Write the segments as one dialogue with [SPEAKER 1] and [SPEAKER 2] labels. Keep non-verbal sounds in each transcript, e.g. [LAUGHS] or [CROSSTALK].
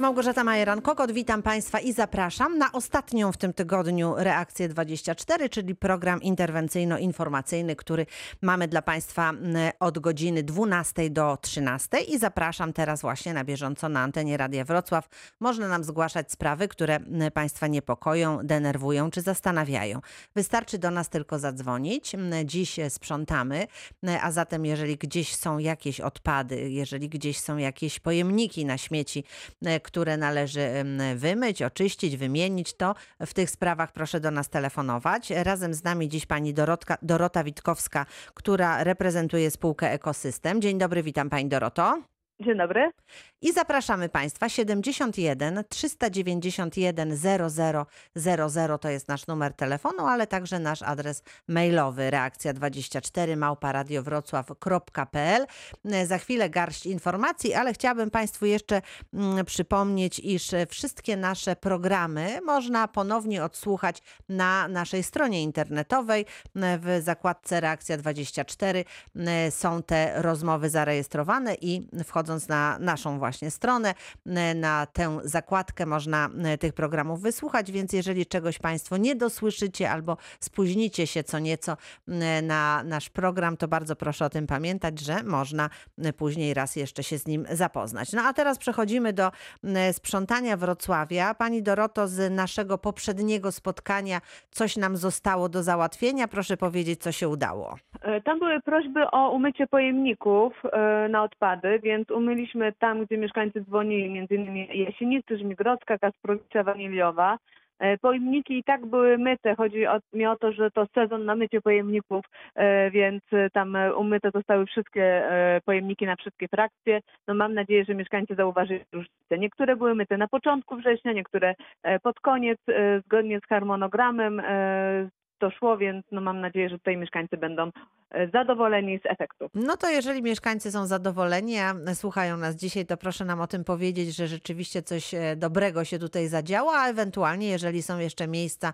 [SPEAKER 1] Małgorzata Majeran-Kokot, witam Państwa i zapraszam na ostatnią w tym tygodniu Reakcję 24, czyli program interwencyjno-informacyjny, który mamy dla Państwa od godziny 12 do 13 i zapraszam teraz właśnie na bieżąco na antenie Radia Wrocław. Można nam zgłaszać sprawy, które Państwa niepokoją, denerwują czy zastanawiają. Wystarczy do nas tylko zadzwonić. Dziś sprzątamy, a zatem jeżeli gdzieś są jakieś odpady, jeżeli gdzieś są jakieś pojemniki na śmieci, e, które należy wymyć, oczyścić, wymienić, to w tych sprawach proszę do nas telefonować. Razem z nami dziś pani Dorotka, Dorota Witkowska, która reprezentuje spółkę Ekosystem. Dzień dobry, witam pani Doroto.
[SPEAKER 2] Dzień dobry.
[SPEAKER 1] I zapraszamy Państwa 71 391 0000 to jest nasz numer telefonu, ale także nasz adres mailowy reakcja24 małparadiowrocław.pl. Za chwilę garść informacji, ale chciałabym Państwu jeszcze mm, przypomnieć, iż wszystkie nasze programy można ponownie odsłuchać na naszej stronie internetowej w zakładce Reakcja 24 są te rozmowy zarejestrowane i wchodząc na naszą właśnie stronę, na tę zakładkę można tych programów wysłuchać, więc jeżeli czegoś Państwo nie dosłyszycie albo spóźnicie się co nieco na nasz program, to bardzo proszę o tym pamiętać, że można później raz jeszcze się z nim zapoznać. No a teraz przechodzimy do sprzątania Wrocławia. Pani Doroto, z naszego poprzedniego spotkania coś nam zostało do załatwienia. Proszę powiedzieć, co się udało.
[SPEAKER 2] E, Tam były prośby o umycie pojemników e, na odpady, więc umyliśmy tam, gdzie mieszkańcy dzwonili, innymi Jasienicy, Żmigrodzka, Kasprowicza, Waniliowa. E, Pojemniki i tak były myte. Chodzi o, mi o to, że to sezon na mycie pojemników, e, więc e, tam umyte zostały wszystkie pojemniki na wszystkie frakcje. No mam nadzieję, że mieszkańcy zauważyli różnicę. Niektóre były myte na początku września, niektóre pod koniec, zgodnie z harmonogramem to szło, więc no mam nadzieję, że tutaj mieszkańcy będą zadowoleni z efektu.
[SPEAKER 1] No to jeżeli mieszkańcy są zadowoleni, a słuchają nas dzisiaj, to proszę nam o tym powiedzieć, że rzeczywiście coś e, dobrego się tutaj zadziało, a ewentualnie, jeżeli są jeszcze miejsca,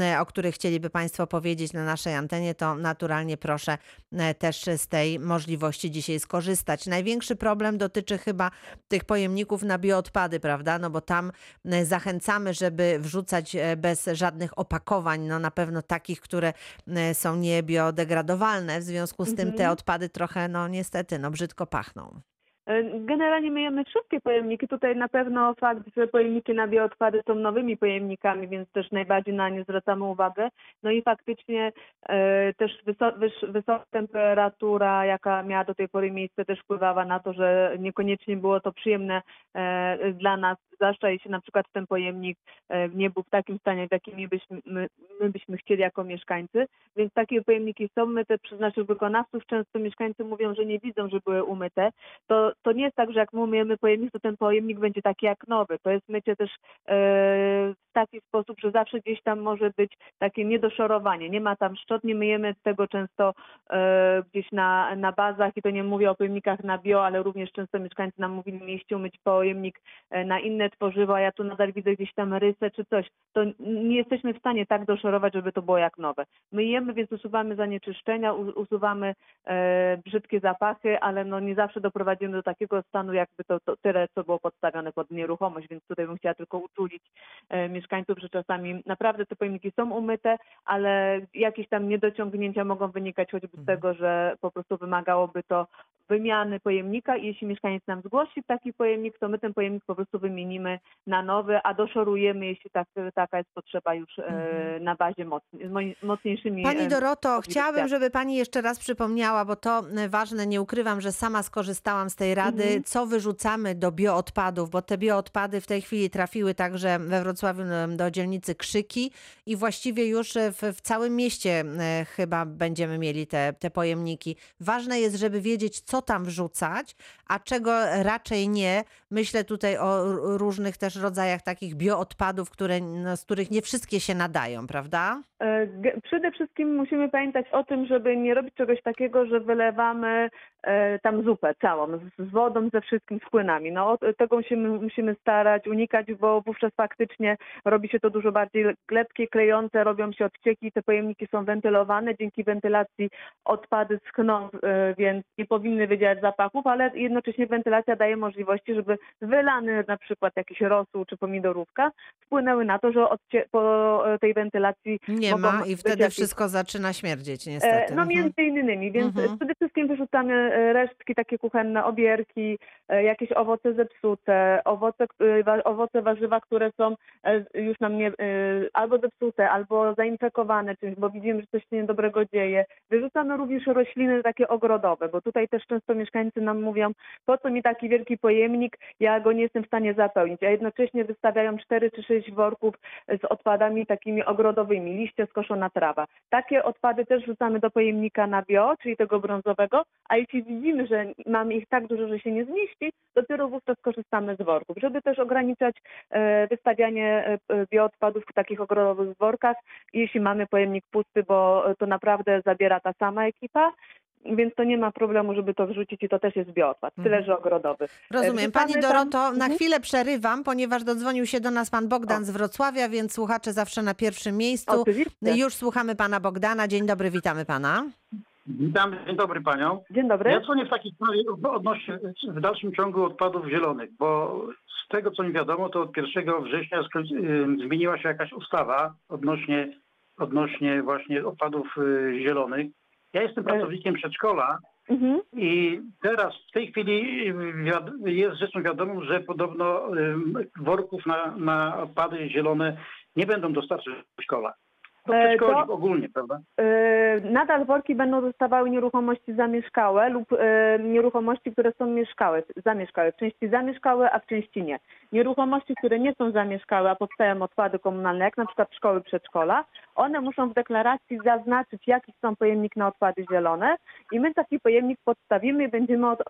[SPEAKER 1] e, o których chcieliby Państwo powiedzieć na naszej antenie, to naturalnie proszę e, też z tej możliwości dzisiaj skorzystać. Największy problem dotyczy chyba tych pojemników na bioodpady, prawda? No bo tam e, zachęcamy, żeby wrzucać e, bez żadnych opakowań, no na pewno takich, które e, są niebiodegradowalne. W związku z tym te
[SPEAKER 2] Mhm.
[SPEAKER 1] odpady trochę, no niestety, no brzydko pachną.
[SPEAKER 2] E, Generalnie myjemy wszystkie pojemniki. Tutaj na pewno fakt, że pojemniki na bioodpady są nowymi pojemnikami, więc też najbardziej na nie zwracamy uwagę. No i faktycznie e, też wyso, wyż, wysoka temperatura, jaka miała do tej pory miejsce, też wpływała na to, że niekoniecznie było to przyjemne e, dla nas, zwłaszcza jeśli na przykład ten pojemnik e, nie był w takim stanie, w jakim my byśmy, my, my byśmy chcieli jako mieszkańcy. Więc takie pojemniki są myte przez naszych wykonawców. Często mieszkańcy mówią, że nie widzą, że były umyte to, to nie jest tak, że jak my umyjemy pojemnik, to ten pojemnik będzie taki jak nowy. To jest mycie też e, taki sposób, że zawsze gdzieś tam może być takie niedoszorowanie. Nie ma tam szczot, nie myjemy tego często e, gdzieś na, na bazach i to nie mówię o pojemnikach na bio, ale również często mieszkańcy nam mówili, mieliście umyć pojemnik e, na inne tworzywo, a ja tu nadal widzę gdzieś tam rysę czy coś. To nie jesteśmy w stanie tak doszorować, żeby to było jak nowe. Myjemy, więc usuwamy zanieczyszczenia, usuwamy e, brzydkie zapachy, ale no nie zawsze doprowadzimy do takiego stanu, jakby to, to tyle, co było podstawione pod nieruchomość, więc tutaj bym chciała tylko uczulić e, mieszkańców, że czasami naprawdę te pojemniki są umyte, ale jakieś tam niedociągnięcia mogą wynikać choćby z
[SPEAKER 1] Mhm.
[SPEAKER 2] tego, że po prostu wymagałoby to wymiany pojemnika i jeśli mieszkaniec nam zgłosi taki pojemnik, to my ten pojemnik po prostu wymienimy na nowy, a doszorujemy, jeśli tak, taka jest potrzeba już e,
[SPEAKER 1] Mhm.
[SPEAKER 2] na bazie mocni, mo- mocniejszymi
[SPEAKER 1] Pani Doroto, chciałabym, żeby Pani jeszcze raz przypomniała, bo to e, ważne, nie ukrywam, że sama skorzystałam z tej rady,
[SPEAKER 2] Mhm.
[SPEAKER 1] co wyrzucamy do bioodpadów, bo te bioodpady w tej chwili trafiły także we Wrocławiu em, do dzielnicy Krzyki i właściwie już w, w całym mieście e, chyba będziemy mieli te, te pojemniki. Ważne jest, żeby wiedzieć, co tam wrzucać, a czego raczej nie. Myślę tutaj o różnych też rodzajach takich bioodpadów, które, no, z których nie wszystkie się nadają, prawda?
[SPEAKER 2] E, Przede wszystkim musimy pamiętać o tym, żeby nie robić czegoś takiego, że wylewamy tam zupę całą, z, wodą, ze wszystkim, z płynami. No tego musimy, musimy starać, unikać, bo wówczas faktycznie robi się to dużo bardziej glepkie, klejące, robią się odcieki, te pojemniki są wentylowane, dzięki wentylacji odpady schną, e, więc nie powinny wydzielać zapachów, ale jednocześnie wentylacja daje możliwości, żeby wylany na przykład jakiś rosół czy pomidorówka wpłynęły na to, że po tej wentylacji
[SPEAKER 1] Nie ma i wtedy
[SPEAKER 2] jakieś-
[SPEAKER 1] wszystko zaczyna śmierdzieć
[SPEAKER 2] E,
[SPEAKER 1] niestety.
[SPEAKER 2] No
[SPEAKER 1] Mhm.
[SPEAKER 2] między innymi, więc
[SPEAKER 1] Mhm.
[SPEAKER 2] przede wszystkim wyrzucamy e, resztki takie kuchenne, obierki, e, jakieś owoce zepsute, owoce, e, owoce warzywa, które są e, już nam nie, e, albo zepsute, albo zainfekowane czymś, bo widzimy, że coś się niedobrego dzieje. Wyrzucamy również rośliny takie ogrodowe, bo tutaj też często mieszkańcy nam mówią, po co mi taki wielki pojemnik, ja go nie jestem w stanie zapełnić, a jednocześnie wystawiają 4 czy 6 worków z odpadami takimi ogrodowymi, liście, skoszona trawa. Takie odpady też wrzucamy do pojemnika na bio, czyli tego brązowego, a jeśli widzimy, że mamy ich tak dużo, że się nie zmieści, dopiero wówczas korzystamy z worków, żeby też ograniczać e, wystawianie e, e, bioodpadów w takich ogrodowych workach, jeśli mamy pojemnik pusty, bo to naprawdę zabiera ta sama ekipa. Więc to nie ma problemu, żeby to wrzucić i to też jest bioodpad, tyle
[SPEAKER 1] Mhm.
[SPEAKER 2] że ogrodowy.
[SPEAKER 1] Rozumiem. Pani Doroto, na
[SPEAKER 2] Mhm.
[SPEAKER 1] chwilę przerywam, ponieważ dodzwonił się do nas pan Bogdan z Wrocławia, więc słuchacze zawsze na pierwszym miejscu.
[SPEAKER 2] Oczywiście.
[SPEAKER 1] Już słuchamy pana Bogdana. Dzień dobry, witamy pana.
[SPEAKER 3] Witam, dzień dobry panią.
[SPEAKER 2] Dzień dobry.
[SPEAKER 3] Ja dzwonię w takiej sprawie odnośnie w dalszym ciągu odpadów zielonych, bo z tego co mi wiadomo, to od 1 września y, zmieniła się jakaś ustawa odnośnie, odnośnie właśnie odpadów y, zielonych. Ja jestem pracownikiem przedszkola
[SPEAKER 2] Mhm.
[SPEAKER 3] i teraz w tej chwili y, jest rzeczą wiadomą, że podobno y, worków na, na odpady zielone nie będą dostarczać do szkoła. Do
[SPEAKER 2] E,
[SPEAKER 3] przedszkoli
[SPEAKER 2] to-
[SPEAKER 3] ogólnie, prawda?
[SPEAKER 2] Yy, Nadal worki będą dostawały nieruchomości zamieszkałe lub yy, nieruchomości, które są mieszkałe, zamieszkałe, w części zamieszkałe, a w części nie. Nieruchomości, które nie są zamieszkałe, a powstają odpady komunalne, jak na przykład szkoły, przedszkola, one muszą w deklaracji zaznaczyć, jaki są pojemnik na odpady zielone i my taki pojemnik podstawimy i będziemy od,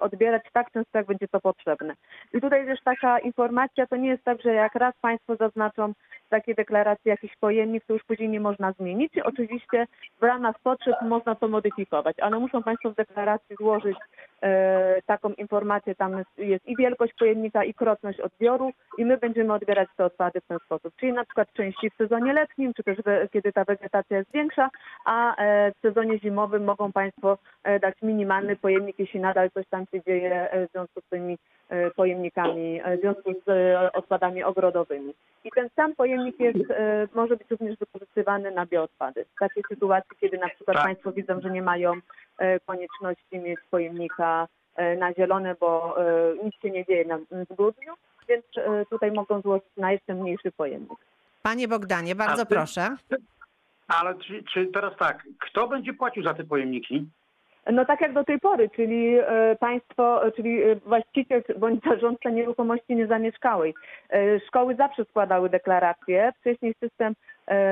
[SPEAKER 2] odbierać tak często, jak będzie to potrzebne. I tutaj też taka informacja, to nie jest tak, że jak raz Państwo zaznaczą takiej deklaracji jakiś pojemnik, to już później nie można zmienić. Oczywiście w ramach potrzeb można to modyfikować, ale muszą Państwo w deklaracji złożyć e, taką informację, tam jest, i wielkość pojemnika, i krotność odbioru i my będziemy odbierać te odpady w ten sposób. Czyli na przykład części w sezonie letnim, czy też we, kiedy ta wegetacja jest większa, a e, w sezonie zimowym mogą Państwo e, dać minimalny pojemnik, jeśli nadal coś tam się dzieje e, w związku z tymi e, pojemnikami, e, w związku z odpadami ogrodowymi. I ten sam pojemnik jest, e, może być również wykorzystywany na bioodpady. W takiej sytuacji, kiedy na przykład
[SPEAKER 3] Tak.
[SPEAKER 2] Państwo widzą, że nie mają e, konieczności mieć pojemnika e, na zielone, bo nic się nie dzieje na, w grudniu, więc tutaj mogą złożyć na jeszcze mniejszy pojemnik.
[SPEAKER 1] Panie Bogdanie, bardzo
[SPEAKER 3] ty-
[SPEAKER 1] proszę.
[SPEAKER 3] Ale czy, czy teraz tak, kto będzie płacił za te pojemniki?
[SPEAKER 2] No tak jak do tej pory, czyli e, państwo, e, czyli e, właściciel bądź zarządca nieruchomości niezamieszkałej. Szkoły zawsze składały deklaracje. Wcześniej system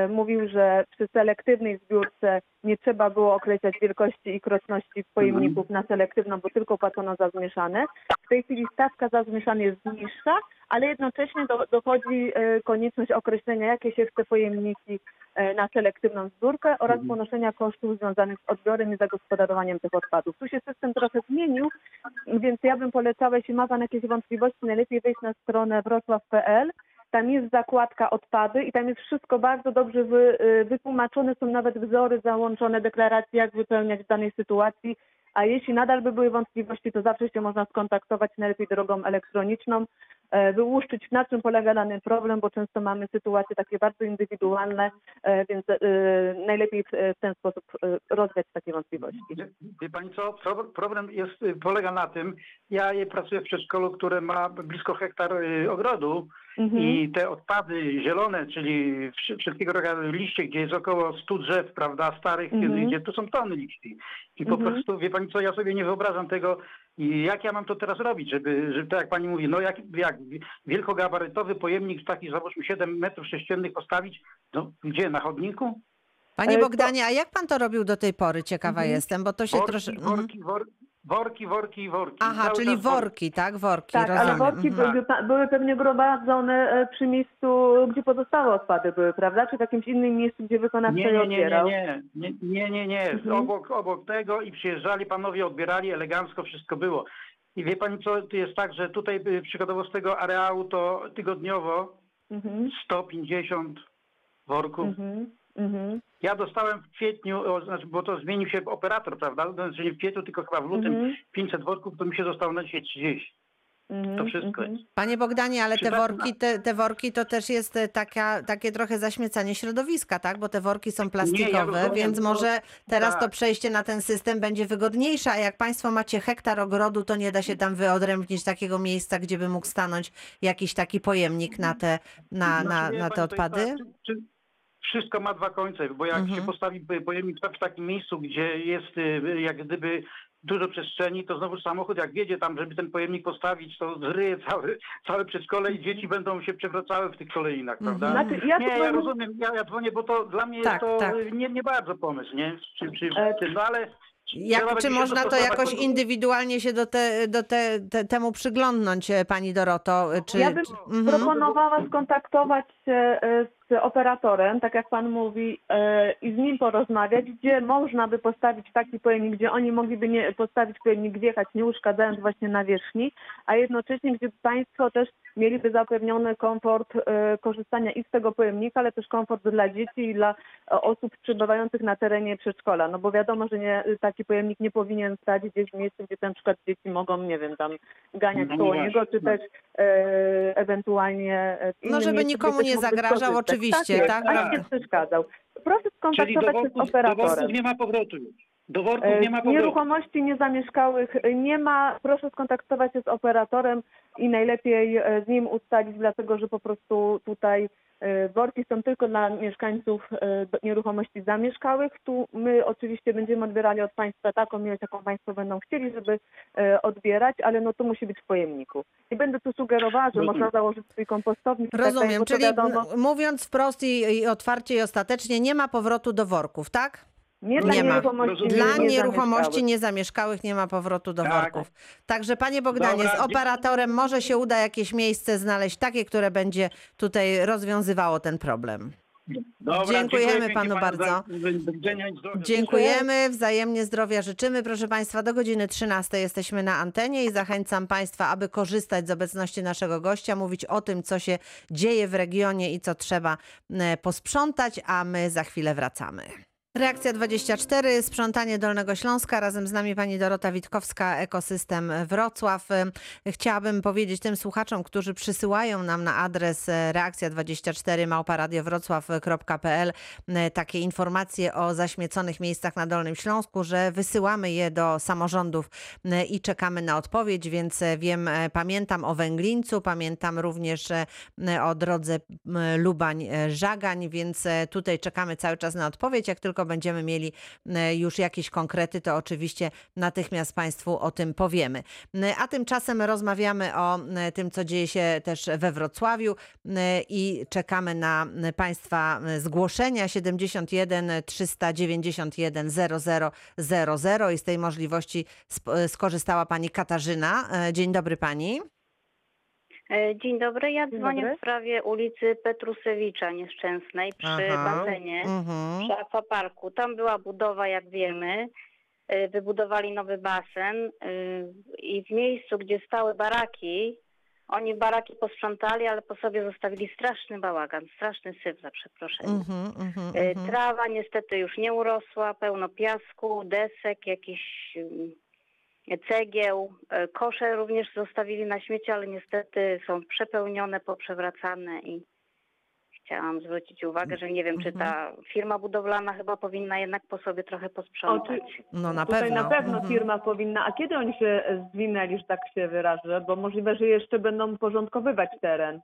[SPEAKER 2] mówił, że przy selektywnej zbiórce nie trzeba było określać wielkości i krotności pojemników na selektywną, bo tylko płacono za zmieszane. W tej chwili stawka za zmieszane jest niższa, ale jednocześnie do, dochodzi e, konieczność określenia, jakie się chce pojemniki e, na selektywną zbiórkę oraz
[SPEAKER 3] Mhm.
[SPEAKER 2] ponoszenia kosztów związanych z odbiorem i zagospodarowaniem tych odpadów. Tu się system trochę zmienił, więc ja bym polecała, jeśli ma Pan jakieś wątpliwości, najlepiej wejść na stronę wrocław.pl. Tam jest zakładka odpady i tam jest wszystko bardzo dobrze wy, y, wytłumaczone, są nawet wzory załączone, deklaracje, jak wypełniać w danej sytuacji. A jeśli nadal by były wątpliwości, to zawsze się można skontaktować najlepiej drogą elektroniczną, wyłuszczyć na czym polega dany problem, bo często mamy sytuacje takie bardzo indywidualne, e, więc e, najlepiej w, ten sposób e, rozwiać takie wątpliwości.
[SPEAKER 3] Wie, pani co, Pro- problem jest, y, polega na tym, ja pracuję w przedszkolu, które ma blisko hektar y, ogrodu
[SPEAKER 2] Mhm.
[SPEAKER 3] i te odpady zielone, czyli wszystkiego rodzaju liście, gdzie jest około 100 drzew, prawda, starych,
[SPEAKER 2] Mhm.
[SPEAKER 3] gdzie to są tony liści. I po
[SPEAKER 2] Mhm.
[SPEAKER 3] prostu, wie pani co, ja sobie nie wyobrażam tego, i jak ja mam to teraz robić, żeby, żeby tak jak pani mówi, no jak, jak wielkogabarytowy pojemnik taki, załóżmy 7 metrów sześciennych postawić, no gdzie, na chodniku?
[SPEAKER 1] Panie
[SPEAKER 2] E,
[SPEAKER 1] Bogdanie, a jak pan to robił do tej pory? Ciekawa
[SPEAKER 2] Mhm.
[SPEAKER 1] jestem, bo to się
[SPEAKER 3] Worki,
[SPEAKER 1] trosze...
[SPEAKER 3] worki, wor... worki, worki i worki.
[SPEAKER 1] Aha,
[SPEAKER 3] Cały
[SPEAKER 1] czyli
[SPEAKER 3] worki.
[SPEAKER 1] worki, tak? Worki,
[SPEAKER 2] Tak, ale
[SPEAKER 1] rozumiem.
[SPEAKER 2] worki
[SPEAKER 1] Mhm.
[SPEAKER 2] były, pa- były pewnie gromadzone e, przy miejscu, gdzie pozostałe odpady były, prawda? Czy w jakimś innym miejscu, gdzie wykonawca
[SPEAKER 3] Nie,
[SPEAKER 2] je
[SPEAKER 3] nie, nie, nie,
[SPEAKER 2] odbierał?
[SPEAKER 3] nie, nie, nie, nie, nie.
[SPEAKER 2] Mhm.
[SPEAKER 3] Obok, obok tego i przyjeżdżali panowie, odbierali, elegancko wszystko było. I wie pani co, to jest tak, że tutaj y, przykładowo z tego areału to tygodniowo
[SPEAKER 2] Mhm.
[SPEAKER 3] 150 worków.
[SPEAKER 2] Mhm. Mhm.
[SPEAKER 3] Ja dostałem w kwietniu, znaczy, bo to zmienił się operator, prawda? Znaczy nie w kwietniu, tylko chyba w lutym
[SPEAKER 2] Mhm.
[SPEAKER 3] 500 worków, to mi się zostało na dzisiaj 30.
[SPEAKER 2] Mhm.
[SPEAKER 3] To wszystko
[SPEAKER 2] Mhm.
[SPEAKER 3] jest.
[SPEAKER 1] Panie Bogdanie, ale te worki, te, te worki to też jest e, taka, takie trochę zaśmiecanie środowiska, tak? Bo te worki są plastikowe,
[SPEAKER 3] rozumiem,
[SPEAKER 1] więc
[SPEAKER 3] no,
[SPEAKER 1] może teraz to
[SPEAKER 3] tak.
[SPEAKER 1] przejście na ten system będzie wygodniejsze, a jak Państwo macie hektar ogrodu, to nie da się tam wyodrębnić takiego miejsca, gdzie by mógł stanąć jakiś taki pojemnik na te, na, na,
[SPEAKER 3] Znaczy,
[SPEAKER 1] na te
[SPEAKER 3] pani, to jest
[SPEAKER 1] odpady?
[SPEAKER 3] tak, czy Wszystko ma dwa końce, bo jak
[SPEAKER 1] Mhm.
[SPEAKER 3] się postawi po- pojemnik w takim miejscu, gdzie jest y, jak gdyby dużo przestrzeni, to znowu samochód jak wjedzie tam, żeby ten pojemnik postawić, to zryje [LAUGHS] cały, całe przedszkole i dzieci będą się przewracały w tych kolejnach,
[SPEAKER 1] Mhm.
[SPEAKER 3] prawda?
[SPEAKER 2] Znaczy, ja
[SPEAKER 3] nie, ja
[SPEAKER 2] mam-
[SPEAKER 3] rozumiem, ja, ja dzwonię, bo to dla mnie
[SPEAKER 1] Tak,
[SPEAKER 3] jest to
[SPEAKER 1] tak.
[SPEAKER 3] nie, nie bardzo pomysł, nie? Czy, czy,
[SPEAKER 2] E,
[SPEAKER 3] czy, no ale
[SPEAKER 1] Jak, czy można to jakoś indywidualnie się do, te, do te, te, temu przyglądnąć, e, Pani Doroto? E, Czy,
[SPEAKER 2] Ja bym
[SPEAKER 1] czy, mhm.
[SPEAKER 2] proponowała skontaktować się e, z operatorem, tak jak pan mówi, e, i z nim porozmawiać, gdzie można by postawić taki pojemnik, gdzie oni mogliby nie, postawić pojemnik, wjechać, nie uszkadzając właśnie nawierzchni, a jednocześnie gdzie państwo też mieliby zapewniony komfort e, korzystania i z tego pojemnika, ale też komfort dla dzieci i dla osób przebywających na terenie przedszkola. No bo wiadomo, że nie, taki pojemnik nie powinien stać gdzieś w miejscu, gdzie na przykład dzieci mogą, nie wiem, tam ganiać
[SPEAKER 3] No
[SPEAKER 2] koło niego, czy
[SPEAKER 3] no.
[SPEAKER 2] też e, ewentualnie w
[SPEAKER 1] No, żeby
[SPEAKER 2] miejscu,
[SPEAKER 1] nikomu
[SPEAKER 2] też
[SPEAKER 1] nie zagrażał,
[SPEAKER 2] skorzystać.
[SPEAKER 1] oczywiście,
[SPEAKER 2] tak?
[SPEAKER 1] tak?
[SPEAKER 2] A nie przeszkadzał. Proszę
[SPEAKER 3] Czyli do
[SPEAKER 2] skontaktować się z
[SPEAKER 3] do
[SPEAKER 2] operatorem.
[SPEAKER 3] nie ma powrotu już. Do worków
[SPEAKER 2] E,
[SPEAKER 3] nie ma powrotu.
[SPEAKER 2] Nieruchomości niezamieszkałych nie ma. Proszę skontaktować się z operatorem i najlepiej e, z nim ustalić, dlatego że po prostu tutaj e, worki są tylko dla mieszkańców e, nieruchomości zamieszkałych. Tu my oczywiście będziemy odbierali od Państwa taką ilość, jaką Państwo będą chcieli, żeby e, odbierać, ale no to musi być w pojemniku. I będę tu sugerowała, że
[SPEAKER 3] Rozumiem.
[SPEAKER 2] można założyć swój kompostownik. tak
[SPEAKER 1] Rozumiem,
[SPEAKER 2] to
[SPEAKER 1] czyli
[SPEAKER 2] wiadomo,
[SPEAKER 1] mówiąc wprost i, i otwarcie i ostatecznie, nie ma powrotu do worków, tak?
[SPEAKER 2] Nie dla
[SPEAKER 1] nie ma.
[SPEAKER 2] nieruchomości
[SPEAKER 3] Rozumiem.
[SPEAKER 1] Dla
[SPEAKER 2] niezamieszkałych.
[SPEAKER 1] nieruchomości niezamieszkałych nie ma powrotu do
[SPEAKER 3] Tak.
[SPEAKER 1] worków. Także panie Bogdanie,
[SPEAKER 3] Dobra,
[SPEAKER 1] z operatorem może się uda jakieś miejsce znaleźć takie, które będzie tutaj rozwiązywało ten problem.
[SPEAKER 3] Dobra,
[SPEAKER 1] Dziękujemy
[SPEAKER 3] dziękuję
[SPEAKER 1] panu
[SPEAKER 3] pięknie
[SPEAKER 1] bardzo.
[SPEAKER 3] Za, zdrowia.
[SPEAKER 1] Dziękujemy, wzajemnie zdrowia życzymy. Proszę Państwa, do godziny 13 jesteśmy na antenie i zachęcam Państwa, aby korzystać z obecności naszego gościa, mówić o tym, co się dzieje w regionie i co trzeba e, posprzątać, a my za chwilę wracamy. Reakcja 24, sprzątanie Dolnego Śląska. Razem z nami pani Dorota Witkowska, Ekosystem Wrocław. Chciałabym powiedzieć tym słuchaczom, którzy przysyłają nam na adres e, reakcja24 małparadiowrocław.pl e, takie informacje o zaśmieconych miejscach na Dolnym Śląsku, że wysyłamy je do samorządów e, i czekamy na odpowiedź, więc wiem, pamiętam o Węglińcu, pamiętam również o drodze Lubań-Żagań, więc tutaj czekamy cały czas na odpowiedź. Jak tylko będziemy mieli e, już jakieś konkrety, to oczywiście natychmiast Państwu o tym powiemy. E, A tymczasem rozmawiamy o e, tym, co dzieje się też we Wrocławiu i czekamy na Państwa zgłoszenia 71 391 0000 i z tej możliwości skorzystała Pani Katarzyna. Dzień dobry Pani.
[SPEAKER 4] E, Dzień dobry, ja dzwonię
[SPEAKER 2] dobry.
[SPEAKER 4] w sprawie ulicy Petrusewicza Nieszczęsnej przy
[SPEAKER 1] Aha.
[SPEAKER 4] basenie,
[SPEAKER 1] Mhm.
[SPEAKER 4] przy akwaparku. Tam była budowa, jak wiemy. E, Wybudowali nowy basen e, i w miejscu, gdzie stały baraki, oni baraki posprzątali, ale po sobie zostawili straszny bałagan, straszny syf za przeproszeniem. E,
[SPEAKER 1] mhm.
[SPEAKER 4] Trawa niestety już nie urosła, pełno piasku, desek, jakichś mm, cegieł. E, Kosze również zostawili na śmieci, ale niestety są przepełnione, poprzewracane i chciałam zwrócić uwagę, że nie wiem, czy ta firma budowlana chyba powinna jednak po sobie trochę posprzątać.
[SPEAKER 1] No na
[SPEAKER 2] Tutaj
[SPEAKER 1] pewno.
[SPEAKER 2] na pewno
[SPEAKER 1] Mhm.
[SPEAKER 2] firma powinna. A kiedy oni się zwinęli, że tak się wyrażę? Bo możliwe, że jeszcze będą porządkowywać teren.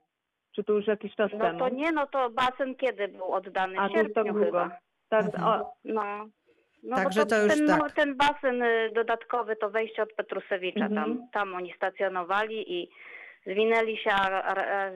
[SPEAKER 2] Czy to już jakiś czas
[SPEAKER 4] No
[SPEAKER 2] temu?
[SPEAKER 4] to nie, no to basen kiedy był oddany?
[SPEAKER 2] A
[SPEAKER 4] W
[SPEAKER 2] to już
[SPEAKER 4] sierpniu
[SPEAKER 2] tak
[SPEAKER 4] chyba.
[SPEAKER 2] Tak,
[SPEAKER 1] Mhm.
[SPEAKER 2] o,
[SPEAKER 4] No. No
[SPEAKER 1] Także
[SPEAKER 4] bo
[SPEAKER 1] to już
[SPEAKER 4] ten,
[SPEAKER 1] tak.
[SPEAKER 4] no, ten basen y, dodatkowy to wejście od Petrusewicza,
[SPEAKER 2] Mhm.
[SPEAKER 4] tam, tam oni stacjonowali i zwinęli się, a, a, a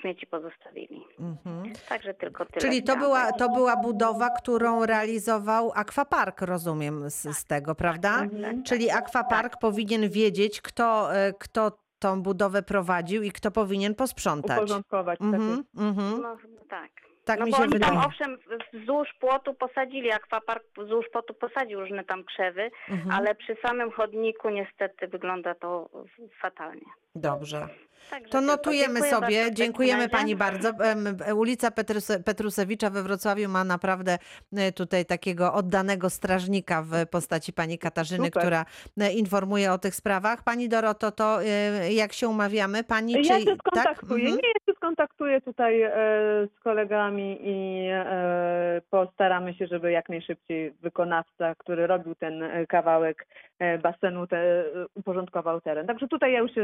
[SPEAKER 4] śmieci pozostawili.
[SPEAKER 1] Mhm.
[SPEAKER 4] Także tylko tyle.
[SPEAKER 1] Czyli to była, to była budowa, którą realizował Aquapark, rozumiem z, z tego, prawda?
[SPEAKER 4] tak, tak,
[SPEAKER 1] Czyli Aquapark powinien wiedzieć, kto, e, kto tą budowę prowadził i kto powinien posprzątać.
[SPEAKER 2] Uporządkować.
[SPEAKER 1] Mhm, mhm.
[SPEAKER 4] No tak.
[SPEAKER 1] Tak
[SPEAKER 4] no
[SPEAKER 1] mi
[SPEAKER 4] bo
[SPEAKER 1] się
[SPEAKER 4] oni
[SPEAKER 1] wydaje.
[SPEAKER 4] tam owszem wzdłuż płotu posadzili, akwapark wzdłuż płotu posadził różne tam krzewy,
[SPEAKER 1] Mhm.
[SPEAKER 4] ale przy samym chodniku niestety wygląda to fatalnie.
[SPEAKER 1] Dobrze.
[SPEAKER 4] Także
[SPEAKER 1] To notujemy
[SPEAKER 4] dziękuję bardzo
[SPEAKER 1] sobie.
[SPEAKER 4] takim
[SPEAKER 1] Dziękujemy pani bardzo. Ulica Petruse, Petrusewicza we Wrocławiu ma naprawdę e, tutaj takiego oddanego strażnika w postaci pani Katarzyny,
[SPEAKER 2] Super.
[SPEAKER 1] która e, informuje o tych sprawach. Pani Doroto, to e, jak się umawiamy? Pani
[SPEAKER 2] Ja
[SPEAKER 1] czy
[SPEAKER 2] się
[SPEAKER 1] tak?
[SPEAKER 2] skontaktuję.
[SPEAKER 1] Mhm.
[SPEAKER 2] Nie, ja się skontaktuję tutaj z kolegami i postaramy się, żeby jak najszybciej wykonawca, który robił ten kawałek basenu, te, e, uporządkował teren. Także tutaj ja już się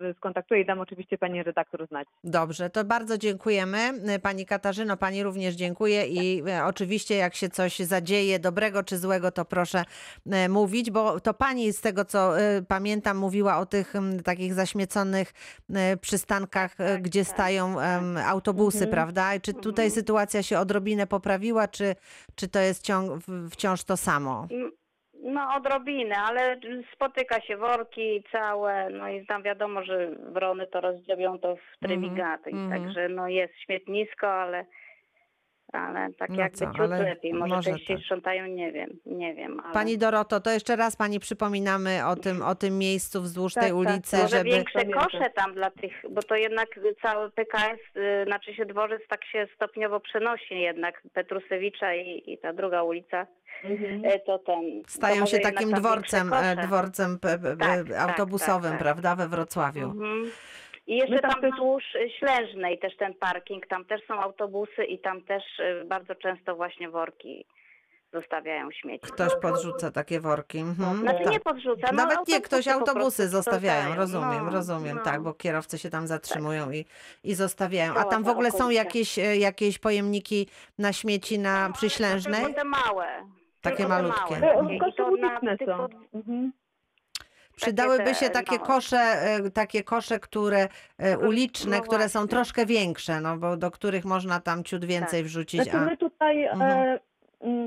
[SPEAKER 2] e, skontaktuję i dam oczywiście pani redaktor znać.
[SPEAKER 1] Dobrze, to bardzo dziękujemy. E, Pani Katarzyno, pani również dziękuję i e, oczywiście jak się coś zadzieje dobrego czy złego, to proszę e, mówić, bo to pani z tego co e, pamiętam mówiła o tych takich zaśmieconych e, przystankach, e,
[SPEAKER 4] tak,
[SPEAKER 1] gdzie
[SPEAKER 4] tak,
[SPEAKER 1] stają em, autobusy,
[SPEAKER 2] Mhm.
[SPEAKER 1] prawda? I Czy tutaj
[SPEAKER 4] Mhm.
[SPEAKER 1] sytuacja się odrobinę poprawiła, czy, czy to jest wciąż to samo?
[SPEAKER 4] Mm, No odrobinę, ale spotyka się worki całe, no i tam wiadomo, że wrony to rozdziobią to w trywigaty,
[SPEAKER 1] mhm.
[SPEAKER 4] także no jest śmietnisko, ale ale tak
[SPEAKER 1] No
[SPEAKER 4] jakby
[SPEAKER 1] co,
[SPEAKER 4] ciut
[SPEAKER 1] ale
[SPEAKER 4] lepiej, może,
[SPEAKER 1] może
[SPEAKER 4] częściej
[SPEAKER 1] tak.
[SPEAKER 4] sprzątają, nie wiem, nie wiem. Ale...
[SPEAKER 1] Pani Doroto, to jeszcze raz pani przypominamy o tym, o tym miejscu wzdłuż
[SPEAKER 2] Tak,
[SPEAKER 1] tej
[SPEAKER 2] tak,
[SPEAKER 1] ulicy,
[SPEAKER 4] Może
[SPEAKER 1] żeby...
[SPEAKER 4] większe kosze tam dla tych, bo to jednak cały PKS, y, znaczy się dworzec tak się stopniowo przenosi jednak Petrusewicza i, i ta druga ulica, y, to ten... to
[SPEAKER 1] Stają
[SPEAKER 4] może
[SPEAKER 1] się takim dworcem, e, dworcem p- p-
[SPEAKER 4] Tak, tak,
[SPEAKER 1] autobusowym,
[SPEAKER 4] tak, tak.
[SPEAKER 1] prawda, we Wrocławiu.
[SPEAKER 4] Mhm. I jeszcze
[SPEAKER 2] tam
[SPEAKER 4] tam wzdłuż y, Ślężnej też ten parking, tam też są autobusy i tam też y, bardzo często właśnie worki zostawiają śmieci.
[SPEAKER 1] Ktoś podrzuca takie worki. Mhm.
[SPEAKER 4] Znaczy
[SPEAKER 1] tak.
[SPEAKER 4] nie podrzuca, no
[SPEAKER 1] Nawet nie, ktoś autobusy zostawiają,
[SPEAKER 4] sprzątają.
[SPEAKER 1] rozumiem,
[SPEAKER 4] No,
[SPEAKER 1] rozumiem,
[SPEAKER 4] no.
[SPEAKER 1] tak, bo kierowcy się tam zatrzymują i, i zostawiają. A tam w ogóle są jakieś, e, jakieś pojemniki na śmieci na
[SPEAKER 4] No,
[SPEAKER 1] Przyślężnej?
[SPEAKER 4] Tylko te małe.
[SPEAKER 1] Takie malutkie.
[SPEAKER 4] małe.
[SPEAKER 1] Mhm.
[SPEAKER 4] I to na
[SPEAKER 2] są. Mhm.
[SPEAKER 1] Przydałyby
[SPEAKER 4] te,
[SPEAKER 1] się takie
[SPEAKER 4] no.
[SPEAKER 1] kosze, e, takie kosze, które e, uliczne,
[SPEAKER 4] no
[SPEAKER 1] które są troszkę większe, no bo do których można tam ciut więcej
[SPEAKER 4] Tak.
[SPEAKER 1] wrzucić.
[SPEAKER 2] Znaczy
[SPEAKER 1] A,
[SPEAKER 2] my tutaj,
[SPEAKER 1] Mhm.
[SPEAKER 2] e,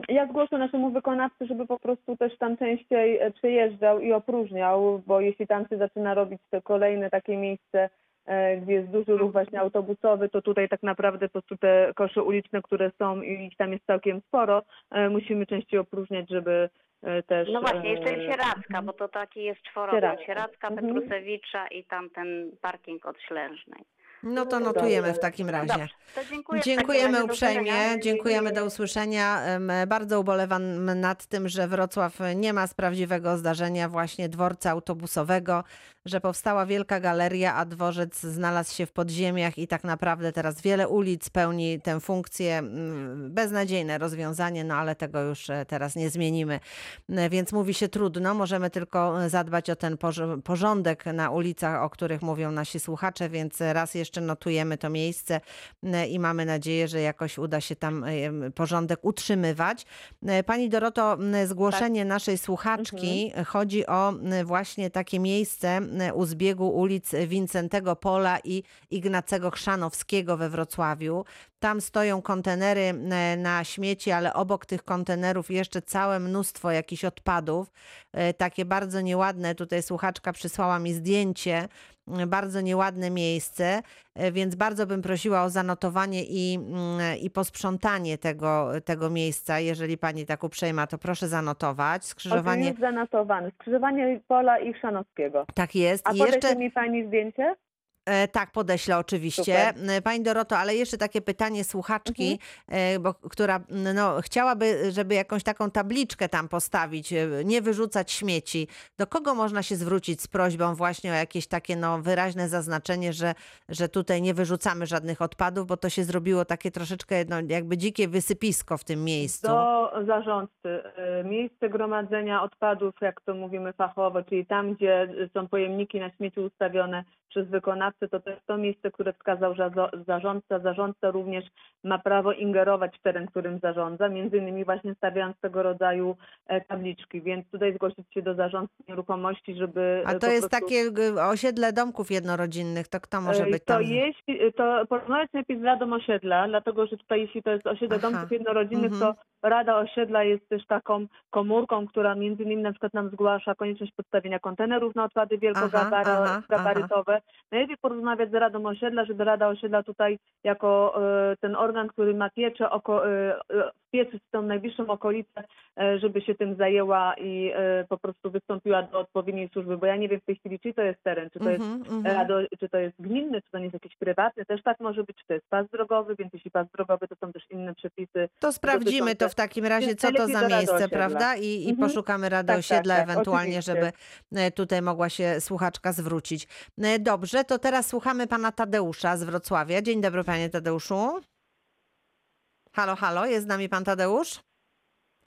[SPEAKER 2] ja zgłoszę naszemu wykonawcy, żeby po prostu też tam częściej e, przyjeżdżał i opróżniał, bo jeśli tam się zaczyna robić to kolejne takie miejsce, e, gdzie jest duży ruch właśnie autobusowy, to tutaj tak naprawdę po prostu te kosze uliczne, które są i ich tam jest całkiem sporo, e, musimy częściej opróżniać, żeby e, też...
[SPEAKER 4] No właśnie, jeszcze
[SPEAKER 2] e,
[SPEAKER 4] Sieradzka, bo to taki jest czworowy.
[SPEAKER 2] Sieradzka.
[SPEAKER 4] Sieradzka,
[SPEAKER 2] Mhm.
[SPEAKER 4] Petrusewicza i tamten parking od Ślężnej.
[SPEAKER 1] No to notujemy w takim razie.
[SPEAKER 4] Dziękuję.
[SPEAKER 1] Dziękujemy uprzejmie, dziękujemy do usłyszenia. Bardzo ubolewam nad tym, że Wrocław nie ma z prawdziwego zdarzenia właśnie dworca autobusowego, że powstała wielka galeria, a dworzec znalazł się w podziemiach i tak naprawdę teraz wiele ulic pełni tę funkcję. Beznadziejne rozwiązanie, no ale tego już e, teraz nie zmienimy. E, Więc mówi się trudno, możemy tylko e, zadbać o ten porządek na ulicach, o których mówią nasi słuchacze, więc raz jeszcze notujemy to miejsce e, i mamy nadzieję, że jakoś uda się tam e, porządek utrzymywać. E, Pani Doroto, zgłoszenie naszej słuchaczki chodzi o właśnie takie miejsce u zbiegu ulic Wincentego Pola i Ignacego Chrzanowskiego we Wrocławiu. Tam stoją kontenery na śmieci, ale obok tych kontenerów jeszcze całe mnóstwo jakichś odpadów. Takie bardzo nieładne, tutaj słuchaczka przysłała mi zdjęcie, bardzo nieładne miejsce, e, więc bardzo bym prosiła o zanotowanie i, mm, i posprzątanie tego, tego miejsca. Jeżeli pani tak uprzejma, to proszę zanotować. Skrzyżowanie,
[SPEAKER 2] jest zanotowany. Skrzyżowanie Pola i Chrzanowskiego.
[SPEAKER 1] tak jest.
[SPEAKER 2] A
[SPEAKER 1] I jeszcze,
[SPEAKER 2] mi pani zdjęcie?
[SPEAKER 1] E, tak, podeślę oczywiście. E, Pani Doroto, ale jeszcze takie pytanie słuchaczki, e, bo, która no, chciałaby, żeby jakąś taką tabliczkę tam postawić, nie wyrzucać śmieci. Do kogo można się zwrócić z prośbą właśnie o jakieś takie no, wyraźne zaznaczenie, że, że tutaj nie wyrzucamy żadnych odpadów, bo to się zrobiło takie troszeczkę no, jakby dzikie wysypisko w tym miejscu.
[SPEAKER 2] Do zarządcy. Miejsce gromadzenia odpadów, jak to mówimy fachowo, czyli tam, gdzie są pojemniki na śmieci ustawione przez wykonawcę, wykonawcy, to to jest to miejsce, które wskazał zarządca. Zarządca również ma prawo ingerować w teren, którym zarządza, między innymi właśnie stawiając tego rodzaju e, tabliczki, więc tutaj zgłosić się do zarządcy nieruchomości, żeby
[SPEAKER 1] A
[SPEAKER 2] e,
[SPEAKER 1] to
[SPEAKER 2] po
[SPEAKER 1] jest
[SPEAKER 2] prostu...
[SPEAKER 1] takie osiedle domków jednorodzinnych, to kto może
[SPEAKER 2] Ej,
[SPEAKER 1] być
[SPEAKER 2] to
[SPEAKER 1] tam?
[SPEAKER 2] jeśli, to porozmawiać najpierw z Radą Osiedla, dlatego że tutaj jeśli to jest osiedle
[SPEAKER 1] Aha.
[SPEAKER 2] domków jednorodzinnych,
[SPEAKER 1] Mhm.
[SPEAKER 2] to Rada Osiedla jest też taką komórką, która między innymi na przykład nam zgłasza konieczność podstawienia kontenerów na odpady wielkogabarytowe. Najlepiej porozmawiać z Radą Osiedla, żeby Rada Osiedla tutaj jako e, ten organ, który ma pieczę oko, e, e, w pieczy z tą najbliższą okolicę, żeby się tym zajęła i po prostu wystąpiła do odpowiedniej służby, bo ja nie wiem w tej chwili, czy to jest teren, czy to jest
[SPEAKER 1] Mhm, mhm.
[SPEAKER 2] Rado, czy to jest gminny, czy to nie jest jakiś prywatny, też tak może być, czy to jest pas drogowy, więc jeśli pas drogowy, to są też inne przepisy.
[SPEAKER 1] To sprawdzimy to w takim razie, co to za miejsce, prawda? I, i
[SPEAKER 2] Mhm.
[SPEAKER 1] poszukamy Rady
[SPEAKER 2] Tak, tak,
[SPEAKER 1] Osiedla
[SPEAKER 2] tak,
[SPEAKER 1] ewentualnie,
[SPEAKER 2] oczywiście.
[SPEAKER 1] żeby e, tutaj mogła się słuchaczka zwrócić. E, Dobrze, to teraz słuchamy pana Tadeusza z Wrocławia. Dzień dobry, panie Tadeuszu. Halo, halo, jest z nami pan Tadeusz?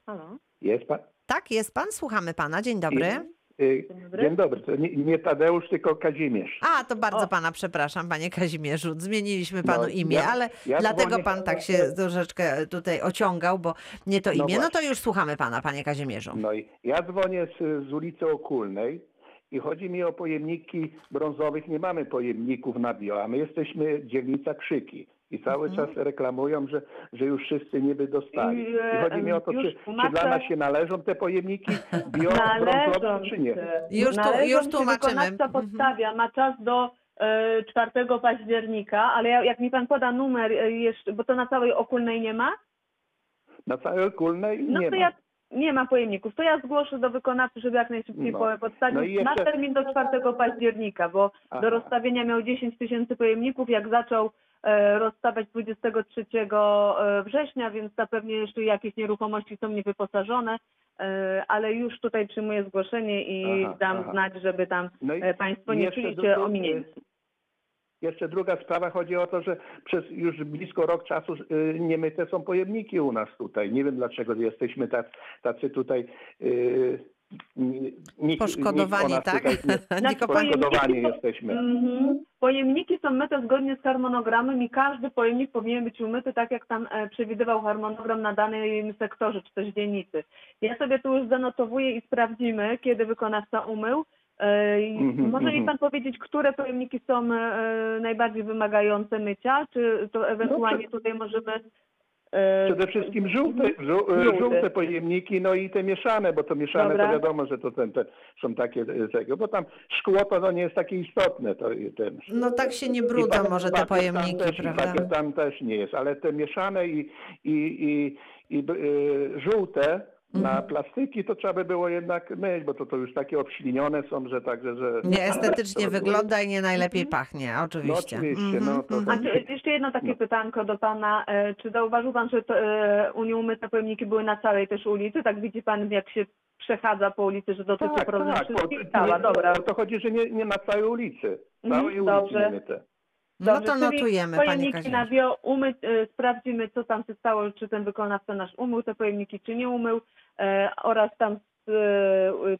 [SPEAKER 2] Halo?
[SPEAKER 5] Jest pan?
[SPEAKER 1] Tak, jest pan, słuchamy pana. Dzień dobry.
[SPEAKER 5] Y,
[SPEAKER 2] Dzień dobry.
[SPEAKER 5] Dzień dobry. To nie, nie Tadeusz, tylko Kazimierz.
[SPEAKER 1] A, to bardzo
[SPEAKER 2] O.
[SPEAKER 1] pana przepraszam, panie Kazimierzu. Zmieniliśmy panu
[SPEAKER 5] No,
[SPEAKER 1] imię,
[SPEAKER 5] ja-
[SPEAKER 1] ale
[SPEAKER 5] ja
[SPEAKER 1] dlatego pan tak się troszeczkę tutaj ociągał, bo nie to
[SPEAKER 5] No
[SPEAKER 1] imię. No to
[SPEAKER 5] właśnie.
[SPEAKER 1] już słuchamy pana, panie Kazimierzu.
[SPEAKER 5] No i ja dzwonię z, z ulicy Okulnej i chodzi mi o pojemniki brązowych. Nie mamy pojemników na bio, a my jesteśmy dzielnica Krzyki. I cały
[SPEAKER 1] Mhm.
[SPEAKER 5] czas reklamują, że, że już wszyscy niby dostali.
[SPEAKER 2] I, e,
[SPEAKER 5] chodzi mi o to, czy, czy
[SPEAKER 2] tłumaczę-
[SPEAKER 5] dla nas się należą te pojemniki bio [LAUGHS]
[SPEAKER 2] Należą
[SPEAKER 5] brązowe, czy nie?
[SPEAKER 1] Już tu-
[SPEAKER 2] Należą
[SPEAKER 1] już tłumaczymy.
[SPEAKER 2] Wykonawca
[SPEAKER 1] Mhm.
[SPEAKER 2] podstawia, ma czas do e, 4 października, ale ja, jak mi pan poda numer e, jeszcze, bo to na całej okulnej nie ma,
[SPEAKER 5] Na całej Okulnej
[SPEAKER 2] no
[SPEAKER 5] nie
[SPEAKER 2] to
[SPEAKER 5] ma.
[SPEAKER 2] ja nie ma pojemników. To ja zgłoszę do wykonawcy, żeby jak najszybciej
[SPEAKER 5] No.
[SPEAKER 2] po- podstawił.
[SPEAKER 5] No jeszcze-
[SPEAKER 2] Ma termin do 4 października, bo
[SPEAKER 5] Aha.
[SPEAKER 2] do rozstawienia miał 10 tysięcy pojemników. Jak zaczął e, rozstawiać 23 e, września, więc zapewne jeszcze jakieś nieruchomości są niewyposażone, e, ale już tutaj przyjmuję zgłoszenie i
[SPEAKER 5] Aha,
[SPEAKER 2] dam
[SPEAKER 5] aha.
[SPEAKER 2] znać, żeby tam
[SPEAKER 5] No
[SPEAKER 2] e, Państwo nie czuli się ominięci.
[SPEAKER 5] Jeszcze druga sprawa, chodzi o to, że przez już blisko rok czasu y, niemyte są pojemniki u nas tutaj. Nie wiem dlaczego jesteśmy tacy, tutaj y, ni- nikt,
[SPEAKER 1] Poszkodowani,
[SPEAKER 5] nikt
[SPEAKER 1] tak? [LAUGHS]
[SPEAKER 2] Znaczy,
[SPEAKER 5] poszkodowani
[SPEAKER 2] są-
[SPEAKER 5] jesteśmy.
[SPEAKER 2] Mhm. Pojemniki są myte zgodnie z harmonogramem i każdy pojemnik powinien być umyty tak, jak tam e, przewidywał harmonogram na danym sektorze czy też dzielnicy. Ja sobie tu już zanotowuję i sprawdzimy, kiedy wykonawca umył. E,
[SPEAKER 5] Mhm,
[SPEAKER 2] Może mi
[SPEAKER 5] mhm.
[SPEAKER 2] pan powiedzieć, które pojemniki są e, najbardziej wymagające mycia, czy to ewentualnie
[SPEAKER 5] No
[SPEAKER 2] tutaj możemy... e,
[SPEAKER 5] Przede wszystkim żółte, żół, y,
[SPEAKER 2] Żółte.
[SPEAKER 5] żółte pojemniki, no i te mieszane, bo to mieszane
[SPEAKER 2] Dobra.
[SPEAKER 5] to wiadomo, że to ten, te, są takie y, tego, bo tam szkło to no, nie jest takie istotne. To, ten,
[SPEAKER 1] No tak się nie
[SPEAKER 5] I
[SPEAKER 1] brudzą
[SPEAKER 5] papier-
[SPEAKER 1] może te
[SPEAKER 5] papier tam
[SPEAKER 1] pojemniki,
[SPEAKER 5] też, i
[SPEAKER 1] prawda?
[SPEAKER 5] Papier tam też nie jest, ale te mieszane i, i, i, i y, żółte na
[SPEAKER 1] Mhm.
[SPEAKER 5] plastyki to trzeba by było jednak myć, bo to, to już takie obślinione są, że także, że...
[SPEAKER 1] Nie estetycznie wygląda i nie najlepiej pachnie, oczywiście.
[SPEAKER 5] No oczywiście,
[SPEAKER 1] Mhm,
[SPEAKER 5] no to-
[SPEAKER 1] mhm.
[SPEAKER 2] A czy, jeszcze jedno takie
[SPEAKER 5] No.
[SPEAKER 2] pytanko do pana. E, Czy zauważył pan, że to, e, u nieumyte pojemniki były na całej też ulicy? Tak widzi pan, jak się przechadza po ulicy, że dotyczy
[SPEAKER 5] Tak,
[SPEAKER 2] problem
[SPEAKER 5] tak,
[SPEAKER 2] wszystkich? Cała, dobra.
[SPEAKER 5] o to chodzi, że nie, nie na całej ulicy.
[SPEAKER 2] Mhm,
[SPEAKER 5] Całej ulicy
[SPEAKER 2] dobrze.
[SPEAKER 5] nie myte.
[SPEAKER 1] No
[SPEAKER 2] Dobrze,
[SPEAKER 1] to
[SPEAKER 2] czyli
[SPEAKER 1] notujemy, panie
[SPEAKER 2] Pojemniki na
[SPEAKER 1] Kazimierzu.
[SPEAKER 2] bio, umy, e, sprawdzimy, co tam się stało, czy ten wykonawca nasz umył te pojemniki, czy nie umył e, oraz tam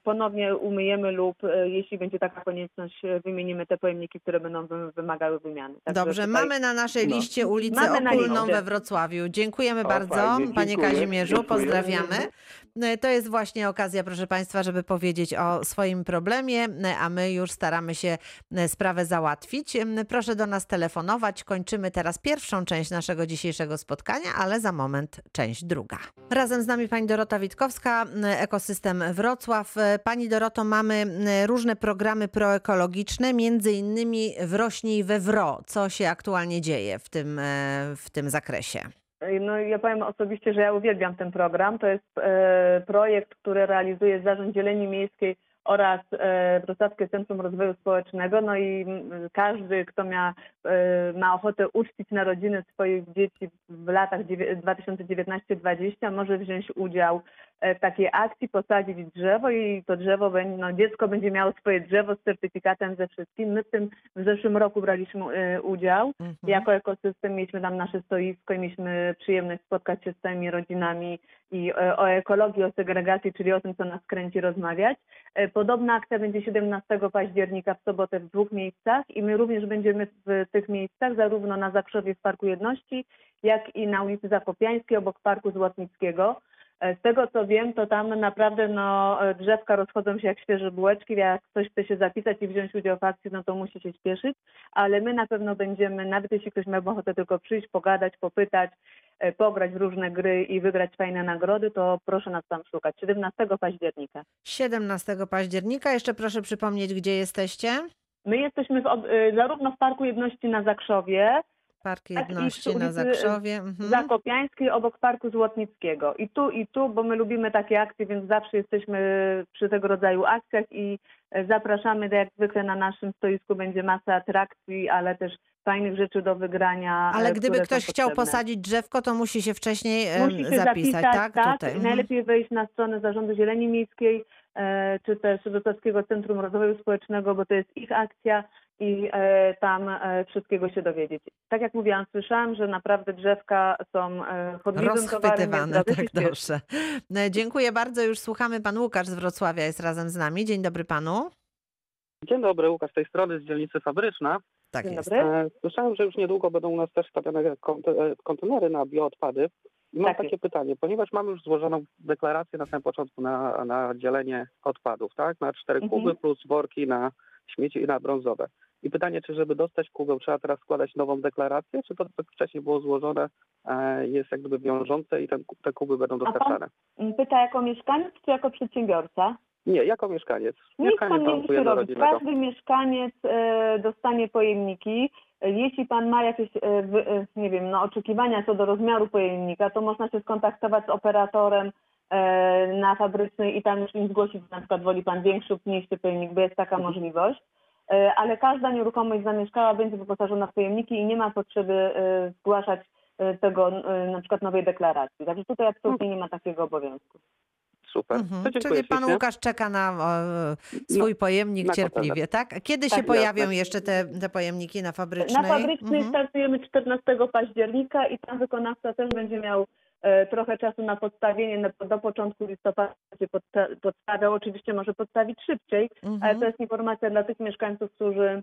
[SPEAKER 2] ponownie umyjemy lub e, jeśli będzie taka konieczność, wymienimy te pojemniki, które będą wy- wymagały wymiany. Także
[SPEAKER 1] Dobrze,
[SPEAKER 2] tutaj-
[SPEAKER 1] mamy na naszej
[SPEAKER 5] no.
[SPEAKER 1] liście ulicę
[SPEAKER 2] Mamy
[SPEAKER 1] Okulną we Wrocławiu. Dziękujemy
[SPEAKER 5] O,
[SPEAKER 1] bardzo,
[SPEAKER 5] fajnie,
[SPEAKER 1] panie
[SPEAKER 5] dziękuję,
[SPEAKER 1] Kazimierzu,
[SPEAKER 5] dziękuję.
[SPEAKER 1] pozdrawiamy. E, To jest właśnie okazja, proszę państwa, żeby powiedzieć o swoim problemie, a my już staramy się e, sprawę załatwić. E, Proszę do nas telefonować. Kończymy teraz pierwszą część naszego dzisiejszego spotkania, ale za moment część druga. Razem z nami pani Dorota Witkowska, e, Wrocław. Pani Doroto, mamy e, różne programy proekologiczne, między innymi Wrośnij we Wro. Co się aktualnie dzieje w tym, e, w tym zakresie?
[SPEAKER 2] No ja powiem osobiście, że ja uwielbiam ten program. To jest e, projekt, który realizuje Zarząd Zieleni Miejskiej oraz e, Wrocławskie Centrum Rozwoju Społecznego. No i każdy, kto ma, e, ma ochotę uczcić narodziny swoich dzieci w latach dziewię- 2019-2020 może wziąć udział w takiej akcji posadzić drzewo i to drzewo będzie, no dziecko będzie miało swoje drzewo z certyfikatem ze wszystkim. My w tym w zeszłym roku braliśmy e, udział.
[SPEAKER 1] Mhm.
[SPEAKER 2] Jako ekosystem mieliśmy tam nasze stoisko i mieliśmy przyjemność spotkać się z całymi rodzinami i e, o ekologii, o segregacji, czyli o tym, co nas kręci, rozmawiać. E, Podobna akcja będzie 17 października w sobotę w dwóch miejscach i my również będziemy w tych miejscach, zarówno na Zakrzowie w Parku Jedności, jak i na ulicy Zakopiańskiej obok Parku Złotnickiego. E, Z tego co wiem, to tam naprawdę no, e, drzewka rozchodzą się jak świeże bułeczki. Jak ktoś chce się zapisać i wziąć udział w akcji, no to musi się śpieszyć, ale my na pewno będziemy, nawet jeśli ktoś miałby ochotę tylko przyjść, pogadać, popytać, e, pograć w różne gry i wygrać fajne nagrody, to proszę nas tam szukać. 17 października.
[SPEAKER 1] 17 października. Jeszcze proszę przypomnieć, gdzie jesteście?
[SPEAKER 2] My jesteśmy w, y, zarówno w Parku Jedności na Zakrzowie,
[SPEAKER 1] Park
[SPEAKER 2] Tak,
[SPEAKER 1] Jedności na Zakrzowie. Mhm.
[SPEAKER 2] Zakopiańskiej obok Parku Złotnickiego. I tu, i tu, bo my lubimy takie akcje, więc zawsze jesteśmy przy tego rodzaju akcjach i e, zapraszamy, tak jak zwykle na naszym stoisku będzie masa atrakcji, ale też fajnych rzeczy do wygrania.
[SPEAKER 1] Ale
[SPEAKER 2] e,
[SPEAKER 1] gdyby
[SPEAKER 2] które są
[SPEAKER 1] ktoś chciał posadzić drzewko, to musi się wcześniej em,
[SPEAKER 2] Musi się
[SPEAKER 1] zapisać, tak? Tutaj.
[SPEAKER 2] i
[SPEAKER 1] Mhm.
[SPEAKER 2] najlepiej wejść na stronę Zarządu Zieleni Miejskiej, e, czy też Wrocławskiego Centrum Rozwoju Społecznego, bo to jest ich akcja i e, tam e, wszystkiego się dowiedzieć. Tak jak mówiłam, słyszałam, że naprawdę drzewka są e, chodliwym towarem,
[SPEAKER 1] tak dobrze. Dziękuję bardzo. Już słuchamy. Pan Łukasz z Wrocławia jest razem z nami. Dzień dobry panu.
[SPEAKER 6] Dzień dobry, Łukasz z tej strony z dzielnicy Fabryczna.
[SPEAKER 1] Tak
[SPEAKER 2] Dzień
[SPEAKER 1] jest.
[SPEAKER 2] dobry.
[SPEAKER 6] E, Słyszałem, że już niedługo będą u nas też stawiane konte- kontenery na bioodpady. I mam
[SPEAKER 2] Tak
[SPEAKER 6] takie
[SPEAKER 2] jest.
[SPEAKER 6] pytanie, ponieważ mamy już złożoną deklarację na samym początku na, na dzielenie odpadów, tak? Na cztery
[SPEAKER 2] Mhm.
[SPEAKER 6] kuby plus worki na śmieci i na brązowe. I pytanie, czy żeby dostać kubeł, trzeba teraz składać nową deklarację, czy to, co wcześniej było złożone, e, jest jak gdyby wiążące i ten, te kuby będą dostarczane?
[SPEAKER 2] Pyta jako mieszkaniec czy jako przedsiębiorca?
[SPEAKER 6] Nie, jako mieszkaniec.
[SPEAKER 2] Nic pan nie musi robić. Każdy mieszkaniec e, dostanie pojemniki. Jeśli pan ma jakieś, e, nie wiem, no, oczekiwania co do rozmiaru pojemnika, to można się skontaktować z operatorem na fabrycznej i tam już im zgłosić, na przykład woli pan większy lub mniejszy pojemnik, bo jest taka możliwość. E, Ale każda nieruchomość zamieszkała będzie wyposażona w pojemniki i nie ma potrzeby e, zgłaszać e, tego na przykład nowej deklaracji. Także tutaj absolutnie nie ma takiego obowiązku.
[SPEAKER 6] Super.
[SPEAKER 1] Mhm. Czyli pan
[SPEAKER 6] ślicznie.
[SPEAKER 1] Łukasz czeka na e, swój pojemnik
[SPEAKER 6] na
[SPEAKER 1] cierpliwie, tak? Kiedy
[SPEAKER 2] Tak,
[SPEAKER 1] się pojawią
[SPEAKER 6] jasne.
[SPEAKER 1] jeszcze te, te pojemniki na fabrycznej?
[SPEAKER 2] Na fabrycznej
[SPEAKER 1] Mhm.
[SPEAKER 2] startujemy 14 października i tam wykonawca też będzie miał trochę czasu na podstawienie. Do początku listopada będzie podsta- podstawiał. Oczywiście może podstawić szybciej, ale
[SPEAKER 1] Mhm.
[SPEAKER 2] to jest informacja dla tych mieszkańców, którzy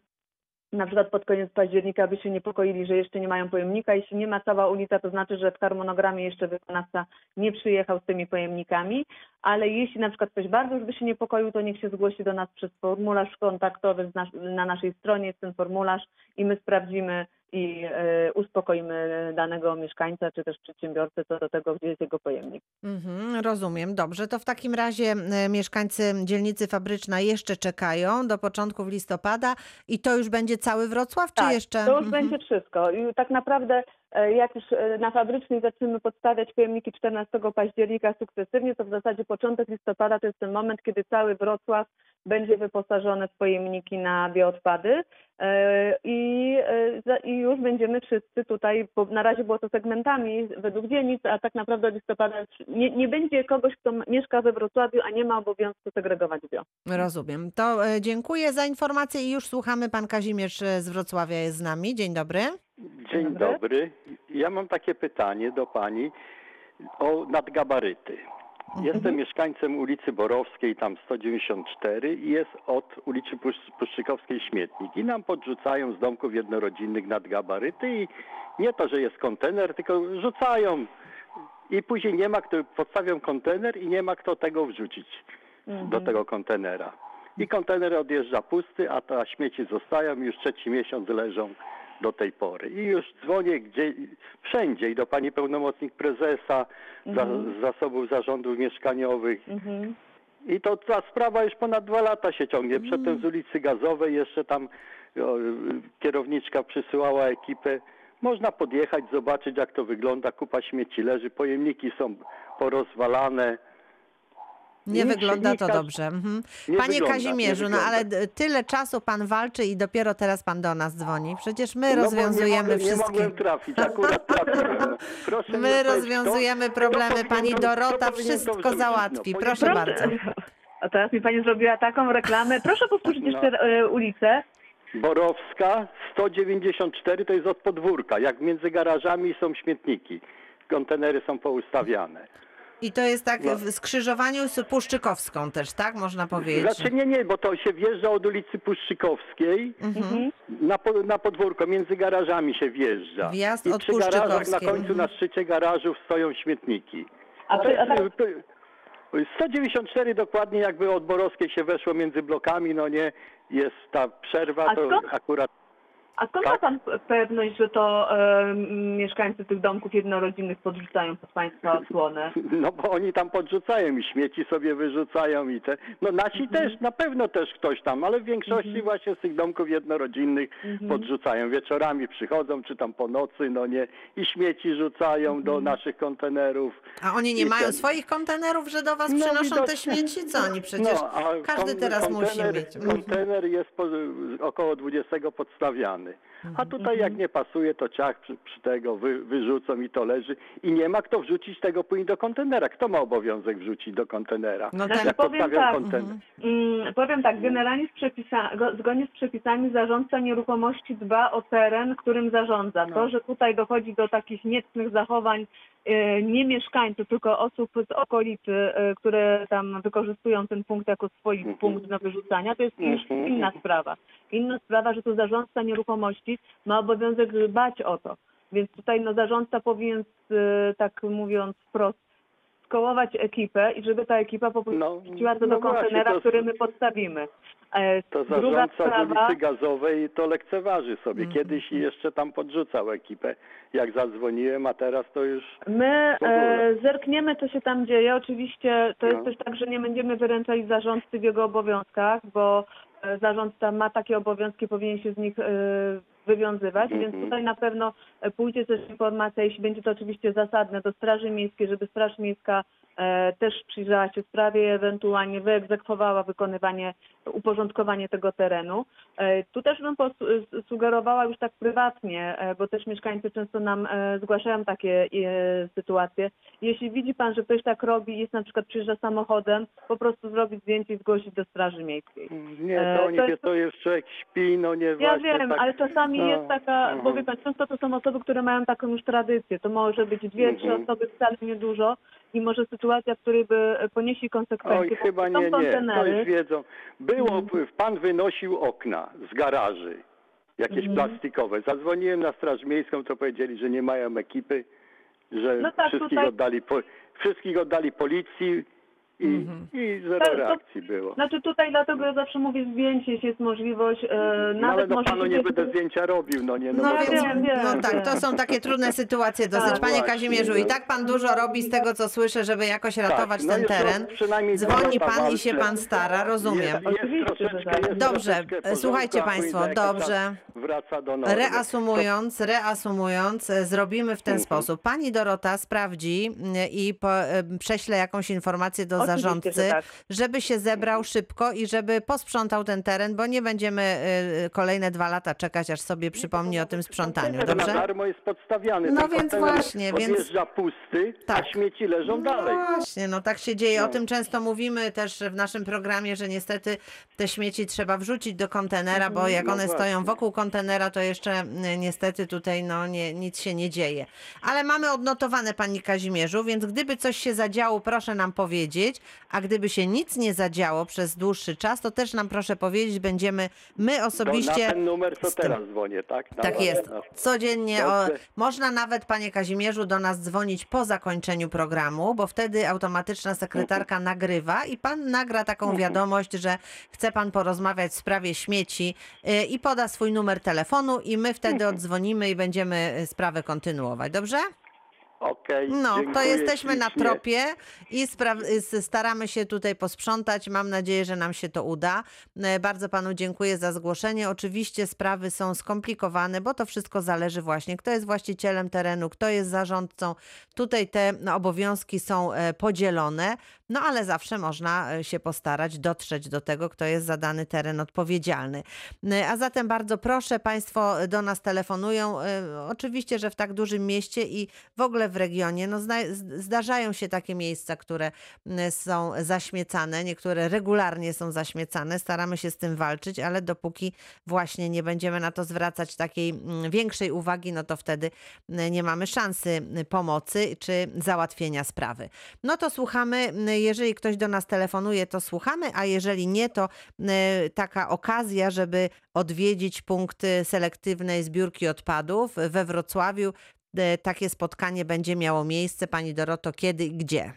[SPEAKER 2] na przykład pod koniec października by się niepokoili, że jeszcze nie mają pojemnika. Jeśli nie ma cała ulica, to znaczy, że w harmonogramie jeszcze wykonawca nie przyjechał z tymi pojemnikami, ale jeśli na przykład ktoś bardzo już by się niepokoił, to niech się zgłosi do nas przez formularz kontaktowy na naszej stronie jest ten formularz i my sprawdzimy i e, uspokoimy danego mieszkańca czy też przedsiębiorcę co do tego, gdzie jest jego pojemnik.
[SPEAKER 1] Mhm, rozumiem. Dobrze, to w takim razie e, mieszkańcy dzielnicy Fabryczna jeszcze czekają do początków listopada i to już będzie cały Wrocław, czy
[SPEAKER 2] Tak,
[SPEAKER 1] jeszcze?
[SPEAKER 2] To już
[SPEAKER 1] Mhm.
[SPEAKER 2] będzie wszystko. I tak naprawdę e, jak już na fabrycznej zaczniemy podstawiać pojemniki 14 października sukcesywnie, to w zasadzie początek listopada to jest ten moment, kiedy cały Wrocław będzie wyposażony w pojemniki na bioodpady i, e, za- i już będziemy wszyscy tutaj, bo na razie było to segmentami według dzielnic, a tak naprawdę od listopada nie, nie będzie kogoś, kto mieszka we Wrocławiu, a nie ma obowiązku segregować bio.
[SPEAKER 1] Rozumiem. To e, dziękuję za informację i już słuchamy. Pan Kazimierz e, z Wrocławia jest z nami. Dzień dobry.
[SPEAKER 7] Dzień
[SPEAKER 2] dobry.
[SPEAKER 7] dobry. Ja mam takie pytanie do pani o nadgabaryty. Jestem mieszkańcem ulicy Borowskiej, tam 194 i jest od ulicy Pusz- Puszczykowskiej śmietnik. I nam podrzucają z domków jednorodzinnych nadgabaryty i nie to, że jest kontener, tylko rzucają. I później nie ma kto, podstawią kontener i nie ma kto tego wrzucić do tego kontenera. I kontener odjeżdża pusty, a te śmieci zostają i już trzeci miesiąc leżą do tej pory. I już dzwonię gdzie, wszędzie i do pani pełnomocnik prezesa, za, z zasobów zarządów mieszkaniowych.
[SPEAKER 2] Mhm.
[SPEAKER 7] I to ta sprawa już ponad dwa lata się ciągnie. Przedtem z ulicy Gazowej jeszcze tam o, kierowniczka przysyłała ekipę. Można podjechać, zobaczyć jak to wygląda. Kupa śmieci leży, pojemniki są porozwalane.
[SPEAKER 1] Nie
[SPEAKER 7] Nikt-
[SPEAKER 1] wygląda
[SPEAKER 7] nikt
[SPEAKER 1] to dobrze. Mhm.
[SPEAKER 7] nie
[SPEAKER 1] Panie
[SPEAKER 7] wygląda,
[SPEAKER 1] Kazimierzu, no ale tyle czasu pan walczy i dopiero teraz pan do nas dzwoni. Przecież my
[SPEAKER 7] No
[SPEAKER 1] rozwiązujemy
[SPEAKER 7] nie mogłem,
[SPEAKER 1] wszystkie.
[SPEAKER 7] Nie mogłem trafić, akurat trafiłem. No. Proszę
[SPEAKER 1] My rozwiązujemy
[SPEAKER 7] kto-
[SPEAKER 1] problemy. Pani
[SPEAKER 7] to-
[SPEAKER 1] Dorota
[SPEAKER 7] to
[SPEAKER 1] wszystko
[SPEAKER 7] wrzucić?
[SPEAKER 1] załatwi.
[SPEAKER 7] No,
[SPEAKER 1] Proszę bardzo.
[SPEAKER 2] A teraz mi pani zrobiła taką reklamę. Proszę powtórzyć
[SPEAKER 7] No.
[SPEAKER 2] jeszcze e, ulicę.
[SPEAKER 7] Borowska 194 to jest od podwórka. Jak między garażami są śmietniki. Kontenery są poustawiane.
[SPEAKER 1] I to jest tak
[SPEAKER 7] No.
[SPEAKER 1] w skrzyżowaniu z Puszczykowską też, tak? Można powiedzieć.
[SPEAKER 7] Znaczy nie, nie, bo to się wjeżdża od ulicy Puszczykowskiej
[SPEAKER 1] Mhm.
[SPEAKER 7] na, po, na podwórko, między garażami się wjeżdża.
[SPEAKER 1] Wjazd
[SPEAKER 7] I
[SPEAKER 1] od
[SPEAKER 7] przy garażach na końcu na szczycie garażów stoją śmietniki.
[SPEAKER 2] A, czy, a tak,
[SPEAKER 7] 194 dokładnie jakby od Borowskiej się weszło między blokami, no nie, jest ta przerwa, to
[SPEAKER 2] skąd-
[SPEAKER 7] akurat
[SPEAKER 2] a skąd
[SPEAKER 7] Tak?
[SPEAKER 2] ma pan pewność, że to e, mieszkańcy tych domków jednorodzinnych podrzucają pod państwa osłonę?
[SPEAKER 7] No bo oni tam podrzucają i śmieci sobie wyrzucają i te. No nasi
[SPEAKER 2] Mhm.
[SPEAKER 7] też, na pewno też ktoś tam, ale w większości właśnie z tych domków jednorodzinnych
[SPEAKER 2] Mhm.
[SPEAKER 7] podrzucają. Wieczorami przychodzą, czy tam po nocy, no nie, i śmieci rzucają
[SPEAKER 2] Mhm.
[SPEAKER 7] do naszych kontenerów.
[SPEAKER 1] A oni nie
[SPEAKER 7] I
[SPEAKER 1] mają
[SPEAKER 7] ten-
[SPEAKER 1] swoich kontenerów, że do was
[SPEAKER 7] No,
[SPEAKER 1] przynoszą te
[SPEAKER 7] widocznie.
[SPEAKER 1] śmieci? Co oni przecież?
[SPEAKER 7] No, a
[SPEAKER 1] każdy
[SPEAKER 7] kon-
[SPEAKER 1] teraz musi
[SPEAKER 7] kontener,
[SPEAKER 1] mieć. Mhm.
[SPEAKER 7] Kontener jest po, około 20 podstawiany. grande. A tutaj
[SPEAKER 1] Mhm.
[SPEAKER 7] jak nie pasuje, to ciach przy, przy tego wy, wyrzucą i to leży. I nie ma kto wrzucić tego później do kontenera. Kto ma obowiązek wrzucić do kontenera?
[SPEAKER 1] No
[SPEAKER 2] Znaczy,
[SPEAKER 1] ten,
[SPEAKER 2] powiem tak,
[SPEAKER 7] kontener.
[SPEAKER 2] Mm, powiem tak, generalnie z przepisa, go- zgodnie z przepisami zarządca nieruchomości dba o teren, którym zarządza.
[SPEAKER 7] No.
[SPEAKER 2] To, że tutaj dochodzi do takich niecnych zachowań e, nie mieszkańców, tylko osób z okolicy, e, które tam wykorzystują ten punkt jako swój
[SPEAKER 7] Mhm.
[SPEAKER 2] punkt na wyrzucania, to jest już
[SPEAKER 7] Mhm.
[SPEAKER 2] inna sprawa. Inna sprawa, że to zarządca nieruchomości ma obowiązek dbać o to. Więc tutaj no, zarządca powinien, e, tak mówiąc wprost, skołować ekipę i żeby ta ekipa po prostu
[SPEAKER 7] No,
[SPEAKER 2] wrzuciła to
[SPEAKER 7] no
[SPEAKER 2] do kontenera,
[SPEAKER 7] to-
[SPEAKER 2] który my podstawimy. E,
[SPEAKER 7] To zarządca z
[SPEAKER 2] sprawa,
[SPEAKER 7] ulicy Gazowej to lekceważy sobie.
[SPEAKER 1] Mhm.
[SPEAKER 7] Kiedyś jeszcze tam podrzucał ekipę, jak zadzwoniłem, a teraz to już...
[SPEAKER 2] my e, zerkniemy, co się tam dzieje. Oczywiście to jest
[SPEAKER 7] No.
[SPEAKER 2] też tak, że nie będziemy wyręczać zarządcy w jego obowiązkach, bo e, zarządca ma takie obowiązki, powinien się z nich e, wywiązywać,
[SPEAKER 7] Mhm.
[SPEAKER 2] więc tutaj na pewno e, pójdzie też informacja, jeśli będzie to oczywiście zasadne, do Straży Miejskiej, żeby Straż Miejska też przyjrzała się sprawie i ewentualnie wyegzekwowała wykonywanie, uporządkowanie tego terenu. E, Tu też bym sugerowała już tak prywatnie, e, bo też mieszkańcy często nam e, zgłaszają takie e, sytuacje. Jeśli widzi Pan, że ktoś tak robi, jest na przykład przyjeżdża samochodem, po prostu zrobić zdjęcie i zgłosić do Straży Miejskiej.
[SPEAKER 7] Nie,
[SPEAKER 2] E,
[SPEAKER 7] to oni
[SPEAKER 2] to jest-
[SPEAKER 7] to jest człowiek śpi, no nie
[SPEAKER 2] Ja
[SPEAKER 7] właśnie
[SPEAKER 2] wiem,
[SPEAKER 7] tak...
[SPEAKER 2] ale czasami
[SPEAKER 7] no,
[SPEAKER 2] jest taka, bo
[SPEAKER 7] mhm.
[SPEAKER 2] wie Pan, często to są osoby, które mają taką już tradycję. To może być dwie, trzy
[SPEAKER 7] Mhm.
[SPEAKER 2] osoby, wcale nie dużo i może sytuacja, w której by ponieśli konsekwencje.
[SPEAKER 7] Oj, chyba nie, nie.
[SPEAKER 2] Kontenery.
[SPEAKER 7] już wiedzą. Było,
[SPEAKER 2] Mhm.
[SPEAKER 7] pan wynosił okna z garaży, jakieś
[SPEAKER 2] Mhm.
[SPEAKER 7] plastikowe. Zadzwoniłem na Straż Miejską, to powiedzieli, że nie mają ekipy, że
[SPEAKER 2] No tak,
[SPEAKER 7] wszystkich,
[SPEAKER 2] tutaj-
[SPEAKER 7] oddali po, wszystkich oddali policji i,
[SPEAKER 1] Mhm.
[SPEAKER 7] i zero
[SPEAKER 2] Tak, to-
[SPEAKER 7] reakcji było.
[SPEAKER 2] Znaczy tutaj dlatego ja zawsze mówię zdjęcie, jeśli jest możliwość, e,
[SPEAKER 7] No,
[SPEAKER 2] nawet
[SPEAKER 7] ale no
[SPEAKER 2] może
[SPEAKER 7] panu nie będę zdjęcia robił, no nie, no,
[SPEAKER 1] No
[SPEAKER 7] bo
[SPEAKER 1] więc,
[SPEAKER 7] to-
[SPEAKER 2] wiem, wiem,
[SPEAKER 1] no tak,
[SPEAKER 2] wiem.
[SPEAKER 1] to są takie trudne sytuacje dosyć.
[SPEAKER 2] Tak.
[SPEAKER 1] Panie
[SPEAKER 7] Właśnie,
[SPEAKER 1] Kazimierzu, i
[SPEAKER 7] no.
[SPEAKER 1] tak pan dużo robi z tego, co słyszę, żeby jakoś ratować
[SPEAKER 7] no
[SPEAKER 1] ten teren. Dzwoni pan i się pan stara, rozumiem.
[SPEAKER 7] Jest, jest
[SPEAKER 2] tak.
[SPEAKER 7] jest
[SPEAKER 1] Dobrze, słuchajcie państwo, dobrze.
[SPEAKER 7] Wraca do normy.
[SPEAKER 1] Reasumując, reasumując, e, zrobimy w ten
[SPEAKER 7] Mhm.
[SPEAKER 1] sposób. Pani Dorota sprawdzi m, i po, e, prześle jakąś informację do zarządcy,
[SPEAKER 2] że tak.
[SPEAKER 1] żeby się zebrał szybko i żeby posprzątał ten teren, bo nie będziemy e, kolejne dwa lata czekać, aż sobie przypomni o tym sprzątaniu,
[SPEAKER 7] Kontener na
[SPEAKER 1] dobrze?
[SPEAKER 7] darmo jest podstawiany.
[SPEAKER 1] No
[SPEAKER 7] Ten
[SPEAKER 1] więc właśnie, więc-
[SPEAKER 7] pusty,
[SPEAKER 1] Tak.
[SPEAKER 7] a śmieci leżą dalej.
[SPEAKER 1] No właśnie, no tak się dzieje. O
[SPEAKER 7] No.
[SPEAKER 1] tym często mówimy też w naszym programie, że niestety te śmieci trzeba wrzucić do kontenera, bo jak
[SPEAKER 7] No
[SPEAKER 1] one stoją wokół kontenera, to jeszcze niestety tutaj no, nie, nic się nie dzieje. Ale mamy odnotowane, Pani Kazimierzu, więc gdyby coś się zadziało, proszę nam powiedzieć, a gdyby się nic nie zadziało przez dłuższy czas, to też nam proszę powiedzieć, będziemy my
[SPEAKER 7] To
[SPEAKER 1] osobiście...
[SPEAKER 7] na ten numer, co teraz dzwonię, tak? Na
[SPEAKER 1] Tak jest.
[SPEAKER 7] na-
[SPEAKER 1] Codziennie o, można nawet, panie Kazimierzu, do nas dzwonić po zakończeniu programu, bo wtedy automatyczna sekretarka [LAUGHS] nagrywa i pan nagra taką
[SPEAKER 7] Mhm.
[SPEAKER 1] wiadomość, że chce pan porozmawiać w sprawie śmieci y, i poda swój numer telefonu i my wtedy
[SPEAKER 7] Mhm.
[SPEAKER 1] odzwonimy i będziemy y, sprawę kontynuować. Dobrze?
[SPEAKER 7] Okej,
[SPEAKER 1] No, to
[SPEAKER 7] dziękuję
[SPEAKER 1] jesteśmy na
[SPEAKER 7] ślicznie.
[SPEAKER 1] tropie i spra- staramy się tutaj posprzątać. Mam nadzieję, że nam się to uda. E, Bardzo panu dziękuję za zgłoszenie. Oczywiście sprawy są skomplikowane, bo to wszystko zależy właśnie, kto jest właścicielem terenu, kto jest zarządcą. Tutaj te no, obowiązki są e, podzielone. No ale zawsze można e, się postarać dotrzeć do tego, kto jest za dany teren odpowiedzialny. E, A zatem bardzo proszę, Państwo do nas telefonują. E, Oczywiście, że w tak dużym mieście i w ogóle w regionie no, zdarzają się takie miejsca, które są zaśmiecane, niektóre regularnie są zaśmiecane. Staramy się z tym walczyć, ale dopóki właśnie nie będziemy na to zwracać takiej większej uwagi, no to wtedy nie mamy szansy pomocy czy załatwienia sprawy. No to słuchamy, jeżeli ktoś do nas telefonuje, to słuchamy, a jeżeli nie, to mm, taka okazja, żeby odwiedzić punkty selektywnej zbiórki odpadów we Wrocławiu. E, Takie spotkanie będzie miało miejsce. Pani Doroto, kiedy i gdzie?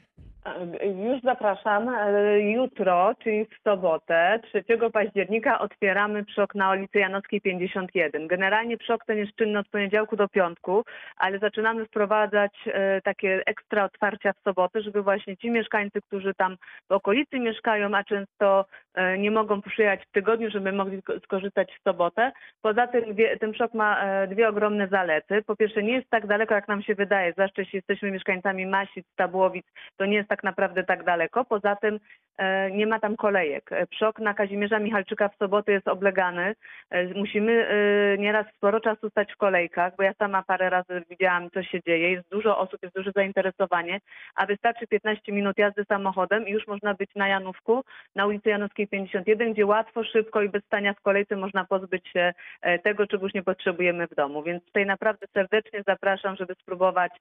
[SPEAKER 2] Już zapraszam. E, Jutro, czyli w sobotę, 3 października otwieramy przok na ulicy Janowskiej 51. Generalnie przok ten jest czynny od poniedziałku do piątku, ale zaczynamy wprowadzać e, takie ekstra otwarcia w sobotę, żeby właśnie ci mieszkańcy, którzy tam w okolicy mieszkają, a często e, nie mogą przyjechać w tygodniu, żeby mogli sko- skorzystać w sobotę. Poza tym ten przok ma dwie ogromne zalety. Po pierwsze nie jest tak daleko, jak nam się wydaje, zwłaszcza jeśli jesteśmy mieszkańcami Masic, Tabłowic, to nie jest tak naprawdę tak daleko. Poza tym e, nie ma tam kolejek. Przok na Kazimierza Michalczyka w sobotę jest oblegany. E, Musimy e, nieraz sporo czasu stać w kolejkach, bo ja sama parę razy widziałam, co się dzieje. Jest dużo osób, jest duże zainteresowanie, a wystarczy 15 minut jazdy samochodem i już można być na Janówku, na ulicy Janowskiej 51, gdzie łatwo, szybko i bez stania w kolejce można pozbyć się tego, czego już nie potrzebujemy w domu. Więc tutaj naprawdę serdecznie zapraszam, żeby spróbować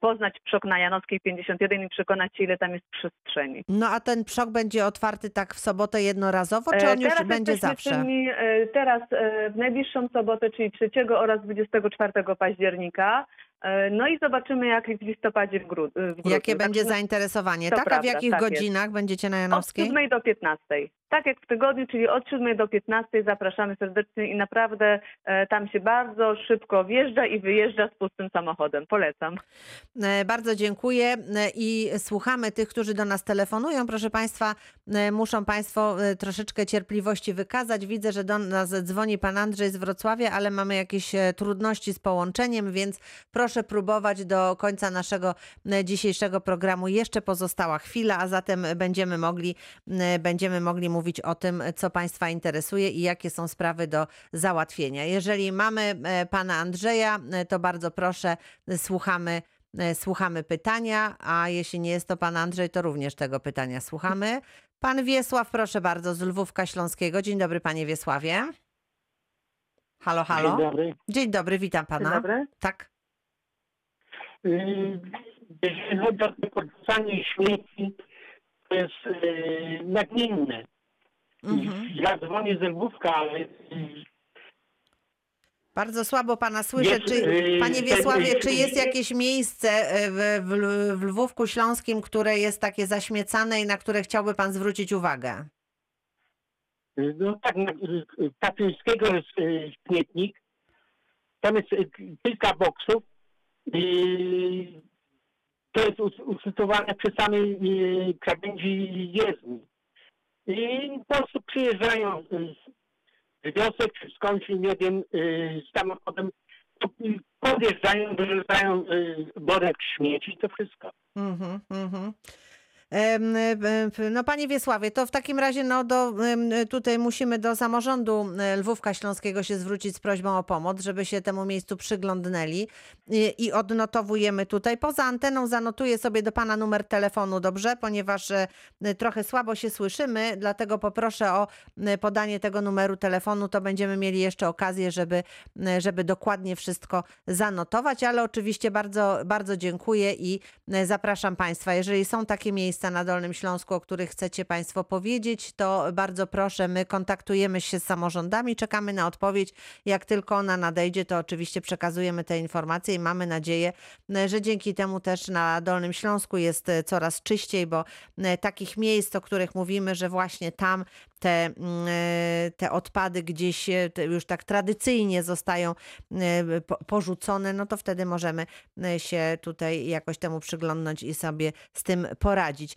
[SPEAKER 2] poznać przok na Janowskiej 51 i przekonać się, ile tam jest przestrzeni.
[SPEAKER 1] No a ten przok będzie otwarty tak w sobotę jednorazowo, czy
[SPEAKER 2] E,
[SPEAKER 1] on już
[SPEAKER 2] teraz
[SPEAKER 1] będzie zawsze?
[SPEAKER 2] czynni, e, teraz e, w najbliższą sobotę, czyli 3 oraz 24 października. E, No i zobaczymy, jak w listopadzie w, gru- w grudniu.
[SPEAKER 1] Jakie będzie
[SPEAKER 2] Także
[SPEAKER 1] zainteresowanie? Tak, a w
[SPEAKER 2] prawda,
[SPEAKER 1] jakich
[SPEAKER 2] tak jest.
[SPEAKER 1] godzinach będziecie na
[SPEAKER 2] Od
[SPEAKER 1] Janowskiej?
[SPEAKER 2] 7 do 15. Tak jak w tygodniu, czyli od 7 do 15 zapraszamy serdecznie i naprawdę e, tam się bardzo szybko wjeżdża i wyjeżdża z pustym samochodem. Polecam.
[SPEAKER 1] E, Bardzo dziękuję e, i słuchamy tych, którzy do nas telefonują. Proszę Państwa, muszą Państwo troszeczkę cierpliwości wykazać. Widzę, że do nas dzwoni Pan Andrzej z Wrocławia, ale mamy jakieś trudności z połączeniem, więc proszę próbować do końca naszego e, dzisiejszego programu. Jeszcze pozostała chwila, a zatem będziemy mogli, e, będziemy mogli mówić o tym, co Państwa interesuje i jakie są sprawy do załatwienia. Jeżeli mamy e, Pana Andrzeja, to bardzo proszę, słuchamy Słuchamy pytania, a jeśli nie jest to pan Andrzej, to również tego pytania słuchamy. Pan Wiesław, proszę bardzo, z Lwówka Śląskiego. Dzień dobry, panie Wiesławie. Halo, halo.
[SPEAKER 8] Dzień dobry.
[SPEAKER 1] Dzień dobry, witam pana.
[SPEAKER 2] Dzień dobry.
[SPEAKER 1] Tak.
[SPEAKER 8] Y, Jeżeli chodzi o to podrzucanie śmieci, to jest y, nagminne.
[SPEAKER 1] Mhm.
[SPEAKER 8] Ja dzwonię z Lwówka, ale y,
[SPEAKER 1] Bardzo słabo pana słyszę.
[SPEAKER 8] Jest,
[SPEAKER 1] Czy, panie Wiesławie, czy jest jakieś miejsce w, w, w Lwówku Śląskim, które jest takie zaśmiecane i na które chciałby pan zwrócić uwagę?
[SPEAKER 8] no tak, Kaczyńskiego jest śmietnik. Tam jest kilka boksów. To jest us- usytuowane przy samej y, krawędzi jezdni. I po prostu przyjeżdżają z wiosek czy skądś, nie wiem, y, z samochodem, podjeżdżają, wyrzucają y, worek śmieci to wszystko.
[SPEAKER 1] Mhm, mhm. No panie Wiesławie, to w takim razie no, do, tutaj musimy do samorządu e, Lwówka Śląskiego się zwrócić z prośbą o pomoc, żeby się temu miejscu przyglądnęli i, i odnotowujemy tutaj. Poza anteną zanotuję sobie do pana numer telefonu, dobrze? Ponieważ e, trochę słabo się słyszymy, dlatego poproszę o e, podanie tego numeru telefonu, to będziemy mieli jeszcze okazję, żeby, żeby dokładnie wszystko zanotować, ale oczywiście bardzo, bardzo dziękuję i zapraszam Państwa. Jeżeli są takie miejsca na Dolnym Śląsku, o których chcecie Państwo powiedzieć, to bardzo proszę, my kontaktujemy się z samorządami, czekamy na odpowiedź. Jak tylko ona nadejdzie, to oczywiście przekazujemy te informacje i mamy nadzieję, że dzięki temu też na Dolnym Śląsku jest coraz czyściej, bo e, takich miejsc, o których mówimy, że właśnie tam te, mm, e, te odpady gdzieś e, już tak tradycyjnie zostają e, po- porzucone, no to wtedy możemy się tutaj jakoś temu przyglądnąć i sobie z tym poradzić.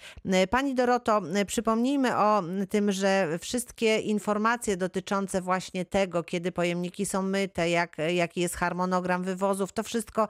[SPEAKER 1] Pani Doroto, przypomnijmy o tym, że wszystkie informacje dotyczące właśnie tego, kiedy pojemniki są myte, jak, jaki jest harmonogram wywozów, to wszystko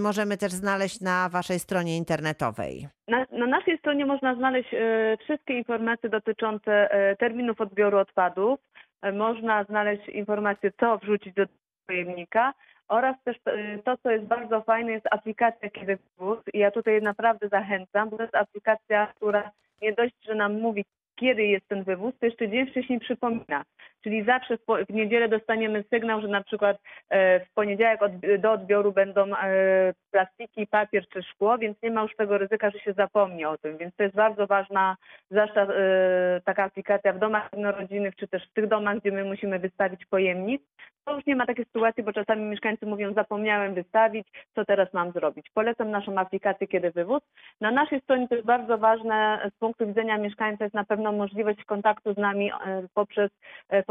[SPEAKER 1] możemy też znaleźć na Waszej stronie internetowej.
[SPEAKER 2] Na, na naszej stronie można znaleźć e, wszystkie informacje dotyczące e, terminów odbioru odpadów. E, można znaleźć informacje, co wrzucić do pojemnika oraz też to, co jest bardzo fajne, jest aplikacja Kiedy Wywóz. I ja tutaj naprawdę zachęcam, bo to jest aplikacja, która nie dość, że nam mówi, kiedy jest ten wywóz, to jeszcze dzień wcześniej przypomina. Czyli zawsze w, niedzielę dostaniemy sygnał, że na przykład e, w poniedziałek do odbioru będą e, plastiki, papier czy szkło, więc nie ma już tego ryzyka, że się zapomni o tym. Więc to jest bardzo ważna, zwłaszcza e, taka aplikacja w domach jednorodzinnych, czy też w tych domach, gdzie my musimy wystawić pojemnik. To już nie ma takiej sytuacji, bo czasami mieszkańcy mówią, zapomniałem wystawić, co teraz mam zrobić. Polecam naszą aplikację Kiedy Wywóz. Na naszej stronie jest bardzo ważne z punktu widzenia mieszkańca jest na pewno możliwość kontaktu z nami poprzez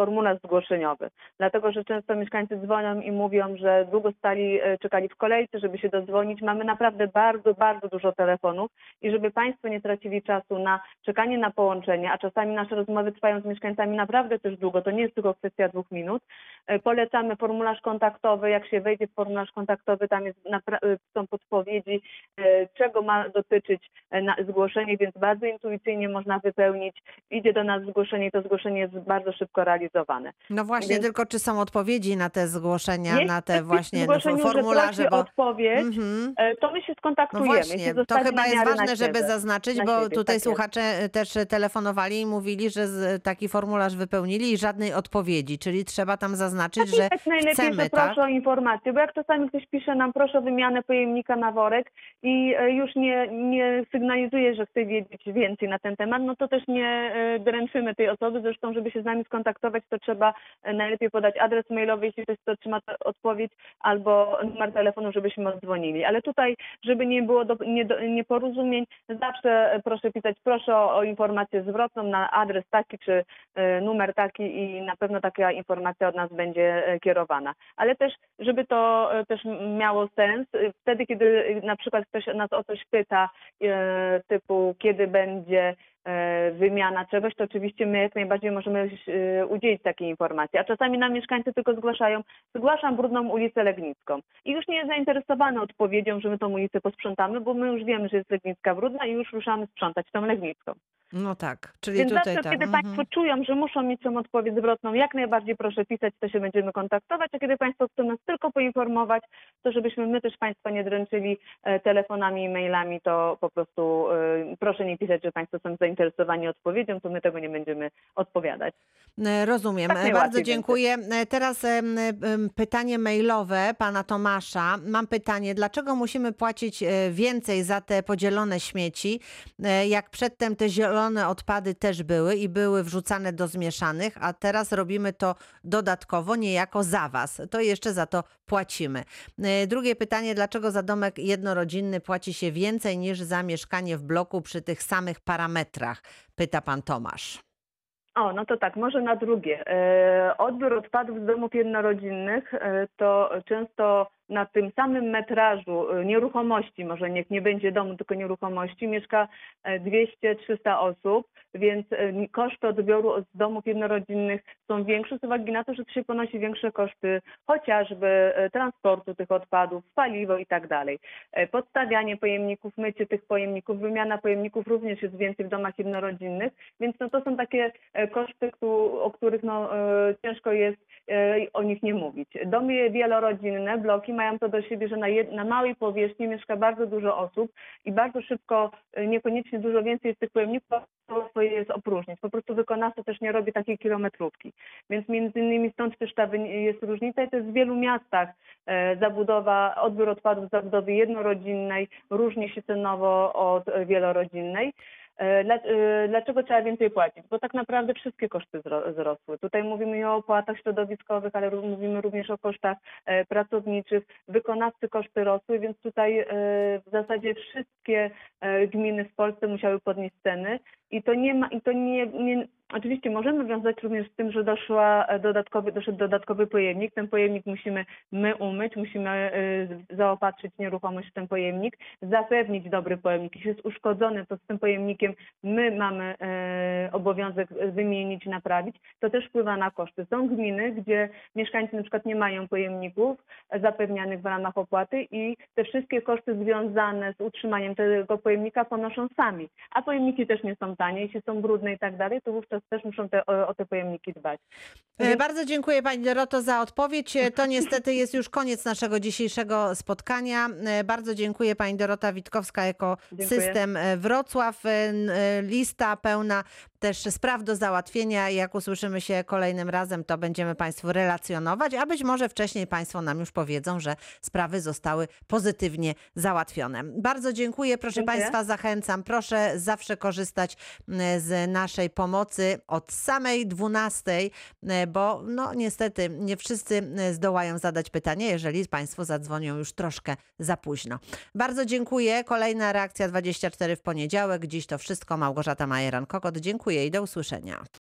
[SPEAKER 2] formularz zgłoszeniowy. Dlatego, że często mieszkańcy dzwonią i mówią, że długo stali, e, czekali w kolejce, żeby się dodzwonić. Mamy naprawdę bardzo, bardzo dużo telefonów i żeby Państwo nie tracili czasu na czekanie na połączenie, a czasami nasze rozmowy trwają z mieszkańcami naprawdę też długo, to nie jest tylko kwestia dwóch minut. E, Polecamy formularz kontaktowy. Jak się wejdzie w formularz kontaktowy, tam jest e, są podpowiedzi, czego ma dotyczyć zgłoszenie, więc bardzo intuicyjnie można wypełnić. Idzie do nas zgłoszenie i to zgłoszenie jest bardzo szybko realizowane.
[SPEAKER 1] No właśnie,
[SPEAKER 2] Więc-
[SPEAKER 1] tylko czy są odpowiedzi na te zgłoszenia,
[SPEAKER 2] Jeśli
[SPEAKER 1] na te właśnie
[SPEAKER 2] w
[SPEAKER 1] no, formularze, bo...
[SPEAKER 2] odpowiedź,
[SPEAKER 1] Mhm.
[SPEAKER 2] e, to my się
[SPEAKER 1] No
[SPEAKER 2] skontaktujemy.
[SPEAKER 1] właśnie,
[SPEAKER 2] się
[SPEAKER 1] to chyba jest
[SPEAKER 2] na
[SPEAKER 1] ważne, żeby zaznaczyć,
[SPEAKER 2] Na
[SPEAKER 1] bo
[SPEAKER 2] siebie,
[SPEAKER 1] tutaj
[SPEAKER 2] tak jest.
[SPEAKER 1] słuchacze też telefonowali i mówili, że taki formularz wypełnili i żadnej odpowiedzi, czyli trzeba tam zaznaczyć, że
[SPEAKER 2] Napisać najlepiej,
[SPEAKER 1] chcemy,
[SPEAKER 2] że
[SPEAKER 1] tak?
[SPEAKER 2] proszę o informację, bo jak czasami ktoś pisze nam proszę o wymianę pojemnika na worek i e, już nie, nie sygnalizuje, że chce wiedzieć więcej na ten temat, no to też nie e, dręczymy tej osoby. Zresztą, żeby się z nami skontaktować, to trzeba e, najlepiej podać adres mailowy, jeśli ktoś chce otrzymać odpowiedź, albo numer telefonu, żebyśmy odzwonili. Ale tutaj, żeby nie było do, nie, nieporozumień, zawsze e, proszę pisać, proszę o, o informację zwrotną na adres taki czy e, numer taki i na pewno taka informacja od nas będzie kierowana. Ale też, żeby to też miało sens, wtedy, kiedy na przykład ktoś nas o coś pyta, typu kiedy będzie wymiana czegoś, to oczywiście my jak najbardziej możemy e, udzielić takiej informacji. A czasami nam mieszkańcy tylko zgłaszają, zgłaszam brudną ulicę Legnicką. I już nie jest zainteresowany odpowiedzią, że my tą ulicę posprzątamy, bo my już wiemy, że jest Legnicka brudna i już ruszamy sprzątać tą Legnicką.
[SPEAKER 1] No tak, czyli
[SPEAKER 2] Więc
[SPEAKER 1] tutaj
[SPEAKER 2] zawsze,
[SPEAKER 1] tak.
[SPEAKER 2] kiedy
[SPEAKER 1] mhm.
[SPEAKER 2] Państwo czują, że muszą mieć tą odpowiedź zwrotną, jak najbardziej proszę pisać, to się będziemy kontaktować, a kiedy Państwo chcą nas tylko poinformować, to żebyśmy my też Państwa nie dręczyli e, telefonami i mailami, to po prostu e, proszę nie pisać, że Państwo są zainteresowani odpowiedzią, to my tego nie będziemy odpowiadać.
[SPEAKER 1] E, Rozumiem.
[SPEAKER 2] Tak
[SPEAKER 1] E, Bardzo dziękuję. E, Teraz pytanie mailowe pana Tomasza. Mam pytanie, dlaczego musimy płacić więcej za te podzielone śmieci, jak przedtem te zielone odpady też były i były wrzucane do zmieszanych, a teraz robimy to dodatkowo, niejako za was. To jeszcze za to płacimy. Drugie pytanie, dlaczego za domek jednorodzinny płaci się więcej niż za mieszkanie w bloku przy tych samych parametrach? Pyta pan Tomasz.
[SPEAKER 2] O, no to tak, może na drugie. E, odbiór odpadów z domów jednorodzinnych e, to często na tym samym metrażu e, nieruchomości, może niech nie będzie domu, tylko nieruchomości, mieszka e, 200-300 osób, więc e, koszty odbioru z domów jednorodzinnych są większe z uwagi na to, że się ponosi większe koszty chociażby e, transportu tych odpadów, paliwo i tak dalej. E, Podstawianie pojemników, mycie tych pojemników, wymiana pojemników również jest więcej w domach jednorodzinnych, więc no to są takie e, koszty, o których no, e, ciężko jest e, o nich nie mówić. Domy wielorodzinne, bloki mają to do siebie, że na, jed, na małej powierzchni mieszka bardzo dużo osób i bardzo szybko, e, niekoniecznie dużo więcej z tych pojemników łatwo jest opróżnić. Po prostu wykonawca też nie robi takiej kilometrówki. Więc między innymi stąd też ta jest różnica i to jest w wielu miastach e, zabudowa, odbiór odpadów zabudowy jednorodzinnej różni się cenowo od e, wielorodzinnej. E, e, dlaczego trzeba więcej płacić? Bo tak naprawdę wszystkie koszty zro- wzrosły. Tutaj mówimy i o opłatach środowiskowych, ale mówimy również o kosztach e, pracowniczych. Wykonawcy koszty rosły, więc tutaj w zasadzie wszystkie gminy w Polsce musiały podnieść ceny i to nie ma, i to nie, nie Oczywiście możemy wiązać również z tym, że doszła e, dodatkowy, doszedł dodatkowy pojemnik. Ten pojemnik musimy my umyć, musimy y, zaopatrzyć nieruchomość w ten pojemnik, zapewnić dobry pojemnik. Jeśli jest uszkodzony, to z tym pojemnikiem my mamy e, obowiązek wymienić, naprawić. To też wpływa na koszty. Są gminy, gdzie mieszkańcy na przykład nie mają pojemników e, zapewnianych w ramach opłaty i te wszystkie koszty związane z utrzymaniem tego pojemnika ponoszą sami. A pojemniki też nie są tanie. Jeśli są brudne i tak dalej, to wówczas też muszą te, o, o te pojemniki dbać.
[SPEAKER 1] E, Bardzo dziękuję Pani Doroto za odpowiedź. E, To niestety jest już koniec naszego dzisiejszego spotkania. E, Bardzo dziękuję Pani Dorota Witkowska, Ekosystem e, Wrocław. Lista pełna też spraw do załatwienia. Jak usłyszymy się kolejnym razem, to będziemy Państwu relacjonować, a być może wcześniej Państwo nam już powiedzą, że sprawy zostały pozytywnie załatwione. Bardzo dziękuję. Proszę
[SPEAKER 2] Dziękuję.
[SPEAKER 1] Państwa, zachęcam. Proszę zawsze korzystać z naszej pomocy od samej 12, e, bo no niestety nie wszyscy zdołają zadać pytanie, jeżeli Państwo zadzwonią już troszkę za późno. Bardzo dziękuję. Kolejna reakcja 24 w poniedziałek. Dziś to wszystko. Małgorzata Majeran-Kokot. Dziękuję i do usłyszenia.